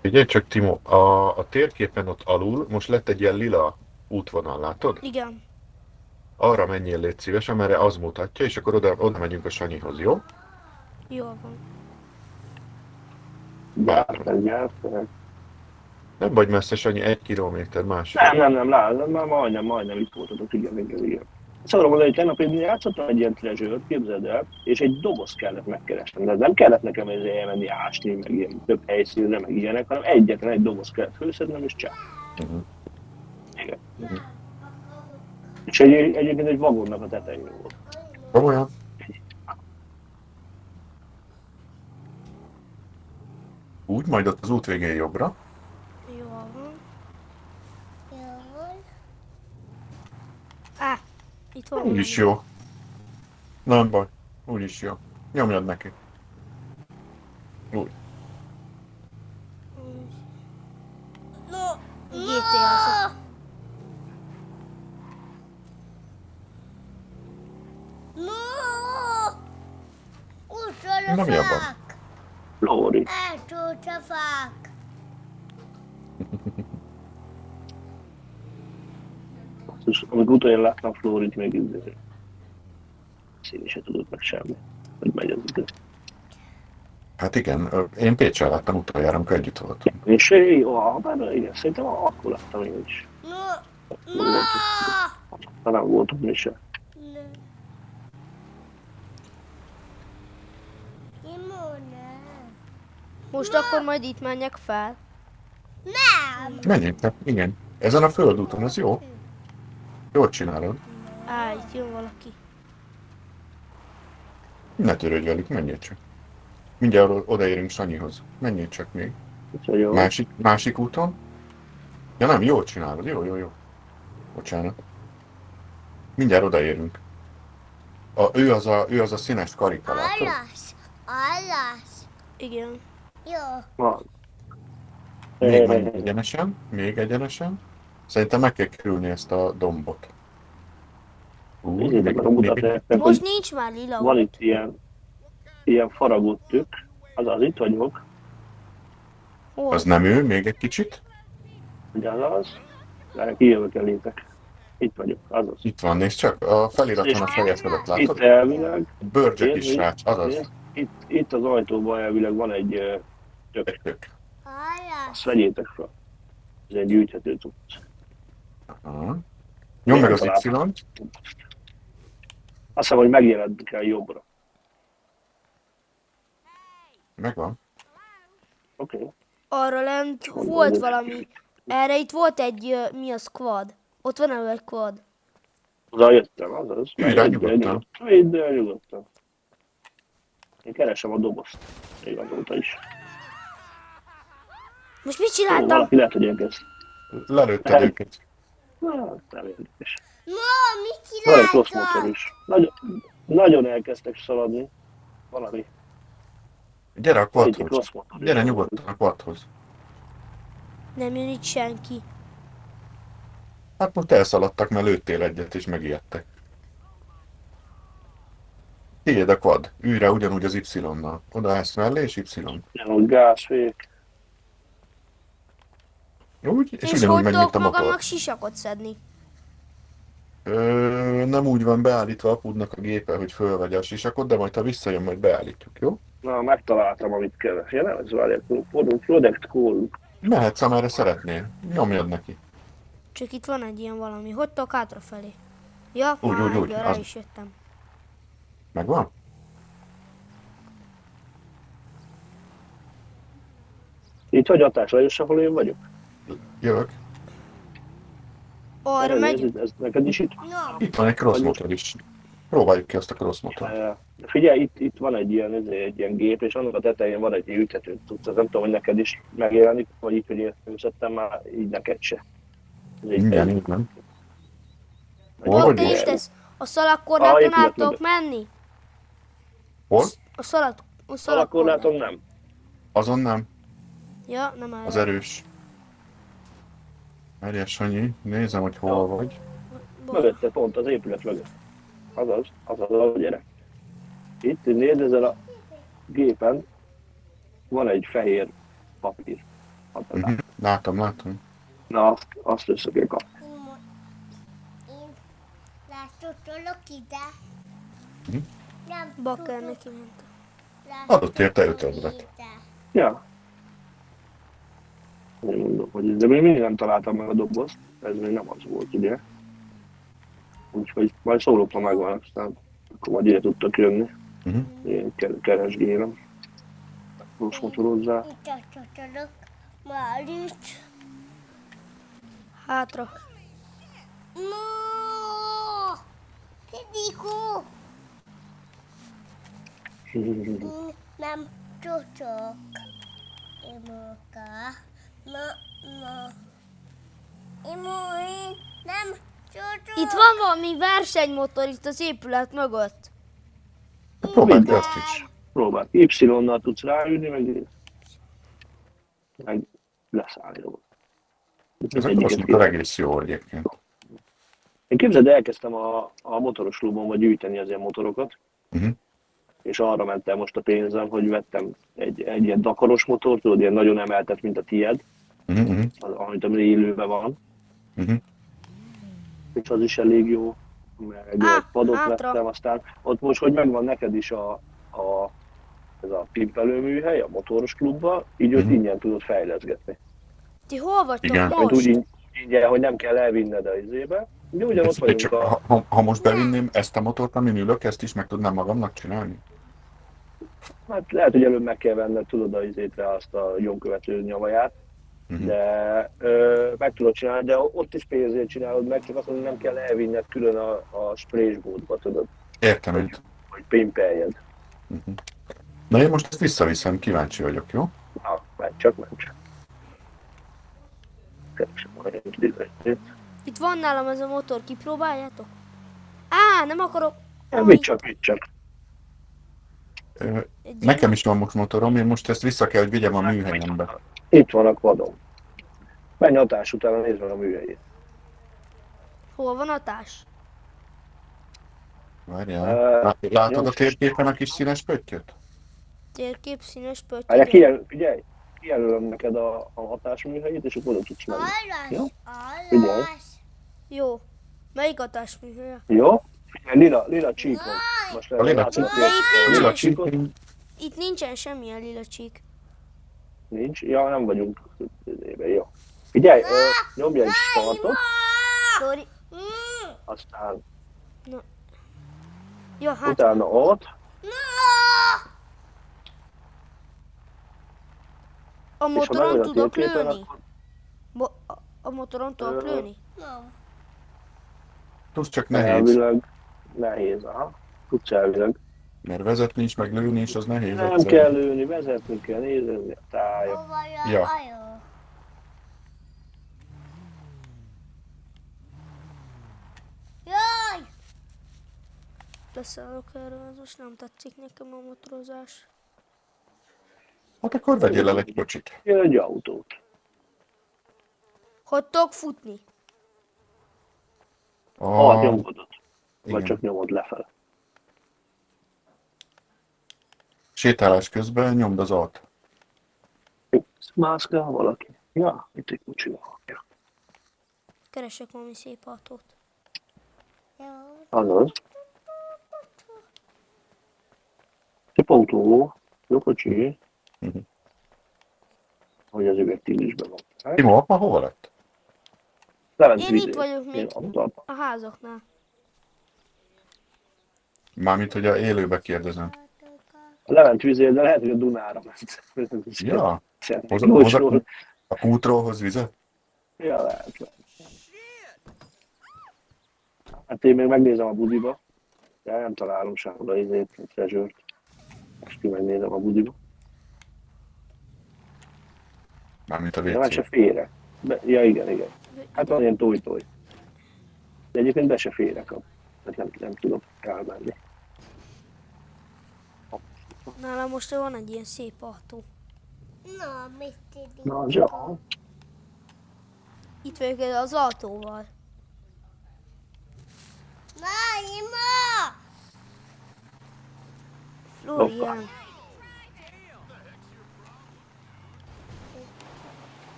Figyelj csak, Timó, a, a térképen ott alul most lett egy ilyen lila útvonal, látod? Igen. Arra menjél, légy szíves, amerre az mutatja, és akkor oda, oda megyünk a Sanyihoz, jó? Jól van. Bár. Nem vagy messze, Sanyi, egy kilométer más. Nem, nem, nem, látom, már majdnem, majdnem itt voltatok, igen, igen, igen. Szóval mondani, hogy tegnap én játszottam egy ilyen treasure képzeld el, és egy doboz kellett megkeresnem. De nem kellett nekem ezzel elmenni ásni, meg ilyen több helyszínre, meg ilyenek, hanem egyetlen egy doboz kellett főszednem, és csak. Mhm. Igen. Mhm. És egy, egyébként egy vagonnak a tetején volt. Komolyan? Úgy, majd ott az út végén jobbra. Jól van. Jó. Á, itt van. Úgy is jó. Nem baj, úgy is jó. Nyomjad neki. Úgy. No, GTA-zok. no! Utol Na, a mi a baj? fák! Lóri. Eltúlt a fák! És amikor utoljára láttam Florit, még így színi se tudott meg semmi, hogy megy az idő. Hát igen, én Pécsel láttam utoljára, amikor együtt voltunk. És jó, bár igen, szerintem akkor láttam én is. No! Talán voltunk mi se. Most akkor majd itt menjek fel. Nem! Menjünk, hát igen. Ezen a földúton, ez jó. Jól csinálod. Á, itt jön valaki. Ne törődj velük, menjél csak. Mindjárt odaérünk Sanyihoz. Menjél csak még. Jó. Másik, másik úton? Ja nem, jól csinálod. Jó, jó, jó. Bocsánat. Mindjárt odaérünk. A, ő, az a, ő az a színes karika, látod? Alasz! Alasz! Igen. Jó. Van. Még menj egyenesen, még egyenesen. Szerintem meg kell kerülni ezt a dombot. Úgy, Nézzétek meg a nektek, Most hogy nincs már lila van út. itt ilyen, ilyen faragott tük. Azaz, itt vagyok. Hol? az nem ő, még egy kicsit. Ugye az az. Várj, kijövök elétek. Itt vagyok, azaz. Itt van, nézd csak, a feliraton a feje fölött látod? Itt elvileg, Bőrcsök is srác, azaz. itt, itt az ajtóban elvileg van egy ö, Alasz! Azt vegyétek fel. Ez egy gyűjthető cucc. Aha. Nyomd meg az. Y-t. Azt hiszem, hogy megjelent kell jobbra. Megvan. Oké. Okay. Arra lent volt valami. Erre itt volt egy, mi az, quad. Ott van elő egy quad. Oda jöttem, azaz. Rá nyugodtan. Vidd el nyugodtan. Én keresem a dobozt. Még azóta is. Most mit csináltam? valaki lehet, hogy elkezd. Lelőtted őket. Na, nem érdekes. No, mit Van egy csináltam? is. Nagyon, nagyon elkezdtek szaladni. Valami. Gyere a Egy quadhoz. cross motor. Gyere nyugodtan a quadhoz. Nem jön itt senki. Hát most elszaladtak, mert lőttél egyet és megijedtek. Tiéd a quad. Ülj rá ugyanúgy az Y-nal. Oda állsz mellé és Y. Ilyen, hogy gázfék. Úgy, és, És ugyanúgy hogy tudok magamnak sisakot szedni? Ö, nem úgy van beállítva apudnak a gépe, hogy fölvegye a sisakot, de majd ha visszajön, majd beállítjuk, jó? Na, megtaláltam, amit nem, ez várják, Product Call. Mehetsz, amerre szeretnél. Nyomjad neki. Csak itt van egy ilyen valami. Hogy tudok hátrafelé? Ja, Úgy, már úgy, úgy, az- is jöttem. Megvan? Itt vagy Atás Lajos, ahol én vagyok? Jövök. Arra Ez- megy. Ez, ez neked is itt? No. Itt van egy cross motor is. Próbáljuk ki azt a cross motor. Figyelj, itt, itt van egy ilyen, ez egy ilyen gép, és annak a tetején van egy ültető tudsz, nem tudom, hogy neked is megjelenik, vagy így, hogy én már, így neked se. Igen, igen. egy- Hol vagy is tesz. A Ah, szalagkorláton épület át tudok menni? Hol? A szalag... A szalagkorláton. nem. Azon nem. Ja, nem Az erre. erős. Merjes Sanyi, nézem, hogy hol vagy. Bal. Mögötte, pont az épület mögött. Azaz, azaz, az gyere. Itt, nézd, ezen a gépen van egy fehér papír. Mhm. Látom, látom. Na, azt, azt össze kell kapni. Én, látottalak ide. Mhm. Nem Bakker neki mondta. Adott érte látottalak 5000-et. ide. Ja. Mondom, hogy de még mindig nem találtam meg a dobozt. Ez még nem az volt, ugye? Úgyhogy majd szólok, ha megvan, aztán akkor majd ide tudtak jönni. Mhm. Én ke- keresgélem. Most motorozzál. Már itt. Hátra. No! Kidikó! Én nem tudok. Én munka. Nem. Itt van valami versenymotor itt az épület mögött. Próbálj ki azt is. Próbáld. Y-nal tudsz ráülni, meg, meg leszállni róla. Ez cross motor egész jó egyébként. Én képzeld, elkezdtem a, a motoros klubomba gyűjteni az ilyen motorokat, Mhm. és arra mentem most a pénzem, hogy vettem egy, egy ilyen dakaros motort, tudod, ilyen nagyon emeltet, mint a tied, Mhm, az, amit a élőben van, mhm. és az is elég jó, meg Á, padot hátra. vettem, aztán ott most, hogy megvan neked is a, a ez a pimpelőműhely a motoros klubba, így őt Mhm. ingyen tudod fejleszgetni. Ti hol vagytok Igen. Úgy most? ing- ingyen, hogy nem kell elvinned a izébe. De ugyanott Ezt, vagyunk csak, a... ha, ha, most bevinném ezt a motort, amin ülök, ezt is meg tudnám magamnak csinálni? Hát lehet, hogy előbb meg kell venned, tudod a izétre azt a nyomkövető nyavaját, Mhm. de ö, meg tudod csinálni, de ott is pénzért csinálod meg, csak azt mondom, nem kell elvinned külön a, a sprésbótba, tudod, Értem őt. hogy pimpeljed. Na én most ezt visszaviszem, kíváncsi vagyok, jó? Na, menj csak, menj csak. Itt van nálam ez a motor, kipróbáljátok? Á, nem akarok... Ja, Vidd csak, vidd csak. Nekem is van most motorom, én most ezt vissza kell, hogy vigyem a műhelyembe. Itt van a kvadom. Menj hatás utána, nézd meg a műhelyét. Hol van a társ? Várjál. Lát- Látod a térképen a kis színes pöttyöt? Térkép, színes pötty. Várjál, kijel, figyelj, kijelölöm neked a, a hatásműhelyét, és akkor oda tudsz menni. Jó? Alás, Figyelj. alás. Jó. Melyik a társműhője? Jó? Lila, lila csíkon. Most A lila látszik, csík- hogy- A lila csíkon? csík, Itt nincsen semmilyen lila csík. Nincs? Ja, nem vagyunk. Jó. Figyelj, ö, nyomj egy startot, Sorry. Mm, aztán Ja, hát utána ott, a motoron tudok lőni. akkor Bo- a- a motoron tudok lőni? nem. tudsz csak nehéz. elvileg nehéz, aha. Tudsz elvileg. Mert vezetni is, meg lőni is, az nehéz. Nem egyszer. kell lőni, vezetni kell, nézni a tájat. Hova a Ja. hajó? Jaj! Leszállok erről, ez most nem tetszik nekem a motorozás. Hát akkor vegyél el egy kocsit. Jön egy autót. Hogy tudok futni? Ah, A... Vagy csak nyomod lefelé. Sétálás közben nyomd az alt. Mászkál valaki. Ja, itt egy kocsi van. Ja. Keresek valami szép autót. Jó. Azaz. Szép autó, jó kocsi. Mhm. Hogy az üveg tízisben van. Timo, apa hova lett? Levent Én itt vagyok még. A házaknál. Mármint, hogy a élőbe kérdezem. Levent vizé, de lehet, hogy a Dunára ment. Ja, hoz, Jó, hoz jó. a, a kútról hoz vizet? Ja, lehet, lehet. Hát én még megnézem a budiba, de nem találom sehol a izét, a treasure Most ki megnézem a budiba. Mármint a De meg se WC. férek. Be, ja, igen, igen. Hát van ilyen tój-tój. De egyébként be se férek, a- tehát nem, nem tudok elmenni. Nálam most van egy ilyen szép autó. Na, mit tudjuk? Na, ja. Itt vagyok az autóval. Na, ima! Florian.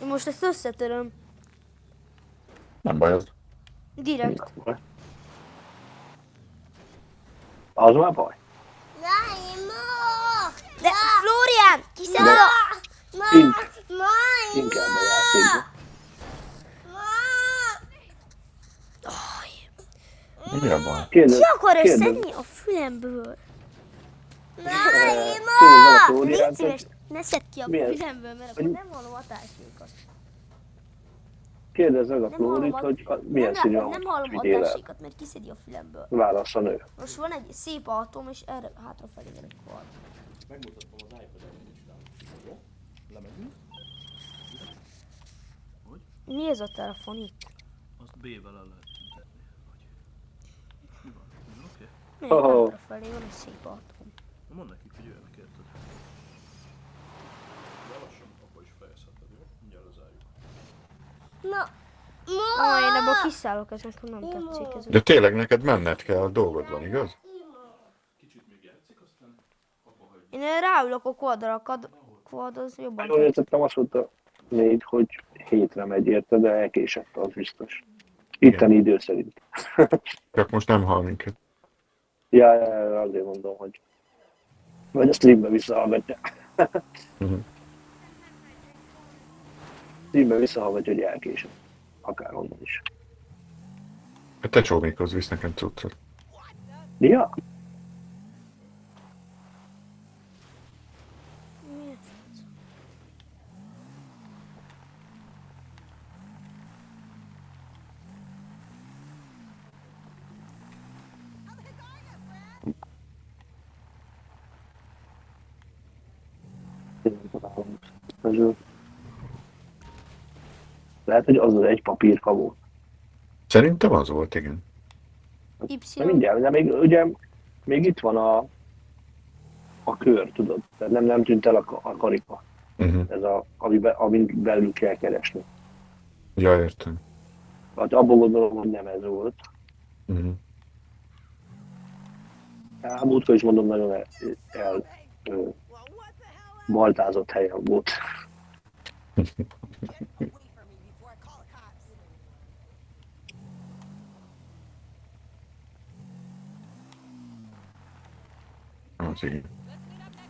Én most ezt összetöröm. Nem baj az. Direkt. Az már baj. Na, ima! De Florian! Kiszed De- a... Ma, Ink. ma, Inkább a játékba. Ma, Mi a baj? Kérdez, Ki akar kérdez, szedni a fülemből? na, kérdez ima! meg a Flóriánt, Légy szíves, ne szedd ki a Milyen? fülemből, mert akkor nem hallom a társékat. kérdezz meg a Flórit, hogy a- milyen nem, színű autót nem hallom társékat, mert kiszedi a fülemből. Válasz a nő. Most van egy szép autóm, és erre hátrafelé van egy kvar. Megmutatom az iPad-en, hogy csinálom. Jó? Lemegyünk. Mi ez a telefon itt? Azt B-vel el lehet tüntetni. Hogy... Mi van? Oké? Még Oh. hátrafelé van egy szép autóm. Na mondd nekik, hogy jöjjenek, érted? De lassan apa is fejezheted, jó? Mindjárt lezárjuk. Ma, Ah, én ebből kiszállok, ez nekem nem tetszik. Ez De tényleg neked menned kell, dolgod van, igaz? Kicsit még játszik, aztán apa hagyja. Én ráülök a quadra, quad az jobban Jól értettem, azt mondta négy, hogy hétre megy érte, de elkésett, az biztos. Itteni idő szerint. Csak most nem hall minket. Ja, ja, ja, azért mondom, hogy vagy a streambe visszahallgatja. Mhm. streambe visszahallgatja, hogy elkésett. Akár onnan is. Te csómékhoz visz nekem cuccot. Ja, közül. Lehet, hogy az az egy papírka volt. Szerintem az volt, igen. De mindjárt, de még, ugye, még itt van a, a kör, tudod? Tehát nem, nem tűnt el a, a karika. Uh-huh. Ez a, amibe, amin belül kell keresni. Ja, értem. Hát abból gondolom, hogy nem ez volt. Uh-huh. Hát múltkor is mondom, nagyon el, el ö, baltázott helyen volt. Az igen.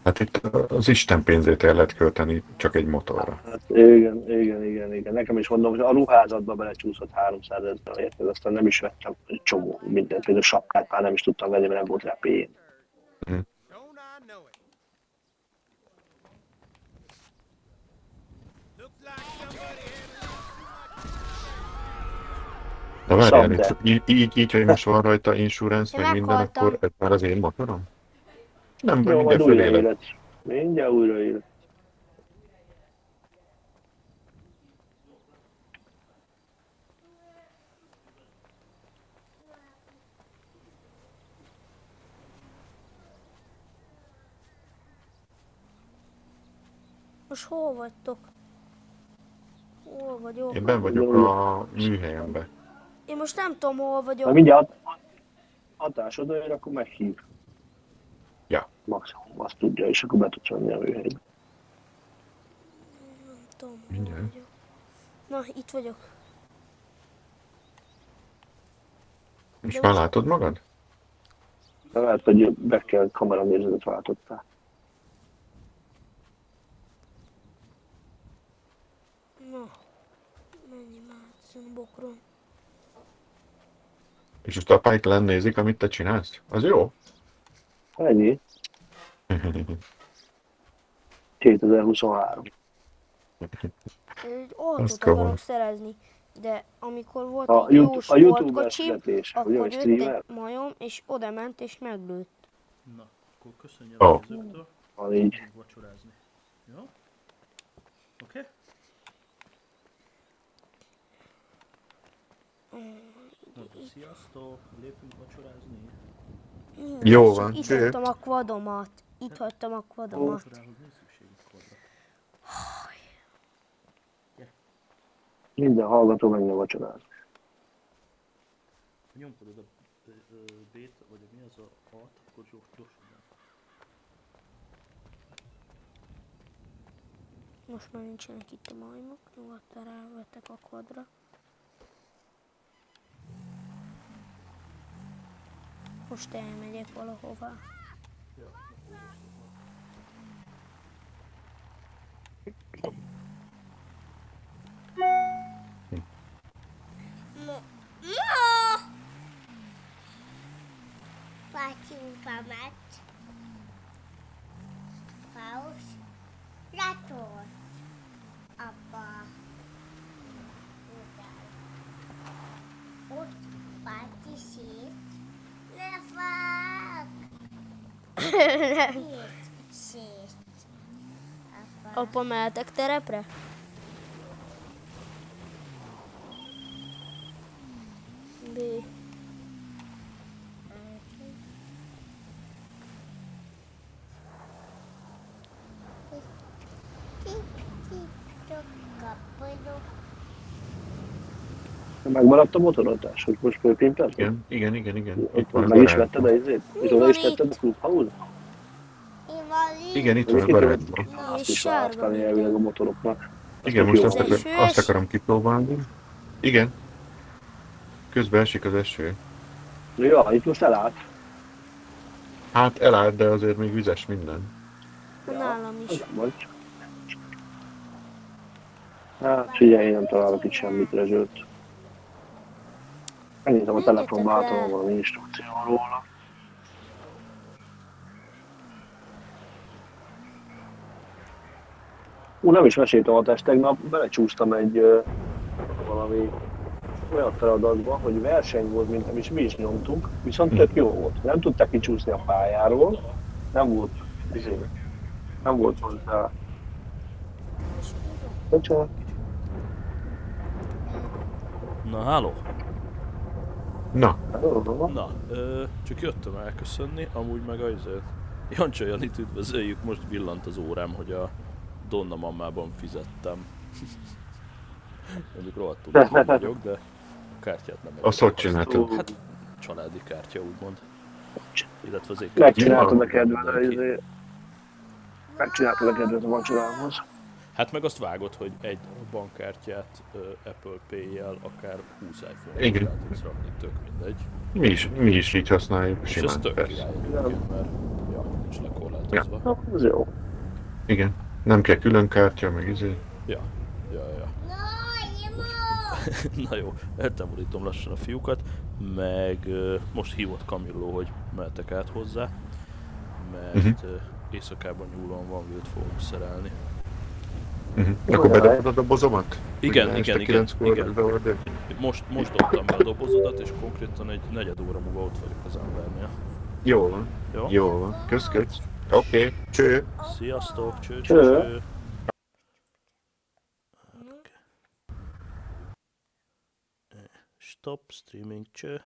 Hát itt az Isten pénzét el lehet költeni csak egy motorra. Hát igen, igen, igen, igen. Nekem is mondom, hogy a ruházatba belecsúszott 300 ezer, érted? Aztán nem is vettem csomó mindent, például sapkát már nem is tudtam venni, mert nem volt rá pénz. Don't De várjál, itt, így, így, így, hogy most van rajta insurance, meg minden, akkor ez már az én motorom? Nem, Jó, mindjárt újra fölélek. élet. Mindjárt újra élet. Most hol vagytok? Hol vagyok? Én ben vagyok a műhelyembe. Én most nem tudom, hol Ha vagyok. mindjárt hatásod olyan, akkor meghív. Ja. Maximum azt tudja, és akkor be tudsz venni a műhelybe. Nem tudom. Mindjárt. Na, itt vagyok. És már látod magad? De lehet, hogy be kell kamera nézetet váltottál. Na, menj már a bokron. És most apáik lennézik, amit te csinálsz? Az jó? Ennyi. 2023. Egy autót akarok szerezni, de amikor volt A, egy jó YouTube, a YouTube sportkocsim, akkor jött egy majom, és oda ment, és meglőtt. Na, akkor köszönjük Ó. a nézőktől. van így. Vacsorázni. Jó? Oké? Mondja, sziasztok, lépünk vacsorázni. Jó van, Itt cső. hagytam a kvadomat. Itt hagytam a kvadomat. Vacsorához nincs szükségünk korra. Minden hallgató menjen vacsorázni. Ha ö, ö, B-t, vagy mi az a A-t, akkor gyors, gyorsan. Most már nincsenek itt a majmok, nyugodtan rávettek a kvadra. Most elmegyek valahová. No. Patinho pra mate. Paus. Rator. Apa. Ott pati szét. Lefak. Szét. Szét. Apa. Apa, mehetek terepre? Megmaradt a motorozás, hogy most fölpintetted? Igen, igen, igen, igen. Itt van meg is vetted a izét? És oda is tetted a itt. Igen, itt van a garázsban. Azt is választani elvileg a motoroknak. Igen, most jó. azt, akar, azt akarom kipróbálni. Igen. Közben esik az eső. Ja, itt most elállt. Hát elállt, de azért még vizes minden. Nálam is. Vagy. Hát figyelj, én nem találok itt semmit rezsőt. Megnézem a telefonba, le. átom valami instrukció róla. Ú, nem is meséltem a test tegnap, belecsúsztam egy ö, valami olyan feladatba, hogy verseny volt, mint amit mi is nyomtunk, viszont tök jó volt. Nem tudták kicsúszni a pályáról, nem volt, izé, nem volt hozzá. Bocsánat. Na, háló? Na, Na, ö, csak jöttem elköszönni, amúgy meg az Jancsa Janit üdvözöljük, most villant az órám, hogy a Donna mamában fizettem. Mondjuk rohadtul vagyok, de a kártyát nem Azt hogy csináltad? Hát családi kártya úgymond. Illetve az én Megcsináltad a kedved, izé, megcsináltad a kedved a vacsorához. Hát meg azt vágod, hogy egy bankkártyát Apple Pay-jel akár 20 iPhone-ot Igen. rá tudsz rakni, tök mindegy. mi is, mi is így használjuk És ez simán, tök persze. király egyébként, mert ja, nincs lekorlátozva. Na, ez jó. Igen. Nem kell külön kártya, meg izé. Ja, ja, ja. Na jó, eltávolítom lassan a fiúkat, meg ö, most hívott Camillo, hogy mehetek át hozzá, mert uh-huh. éjszakában nyúlóan van vilt fogunk szerelni. Uh-huh. Akkor bedobod a dobozomat? Igen, Hogy igen, igen, 9-kor igen. Most, most dobtam be a dobozodat, és konkrétan egy negyed óra múlva ott vagyok az embernél. Jó van, Jó? jó van. Kösz, kösz. Oké, okay. cső. Sziasztok, cső, Cső. cső. Stop streaming, cső.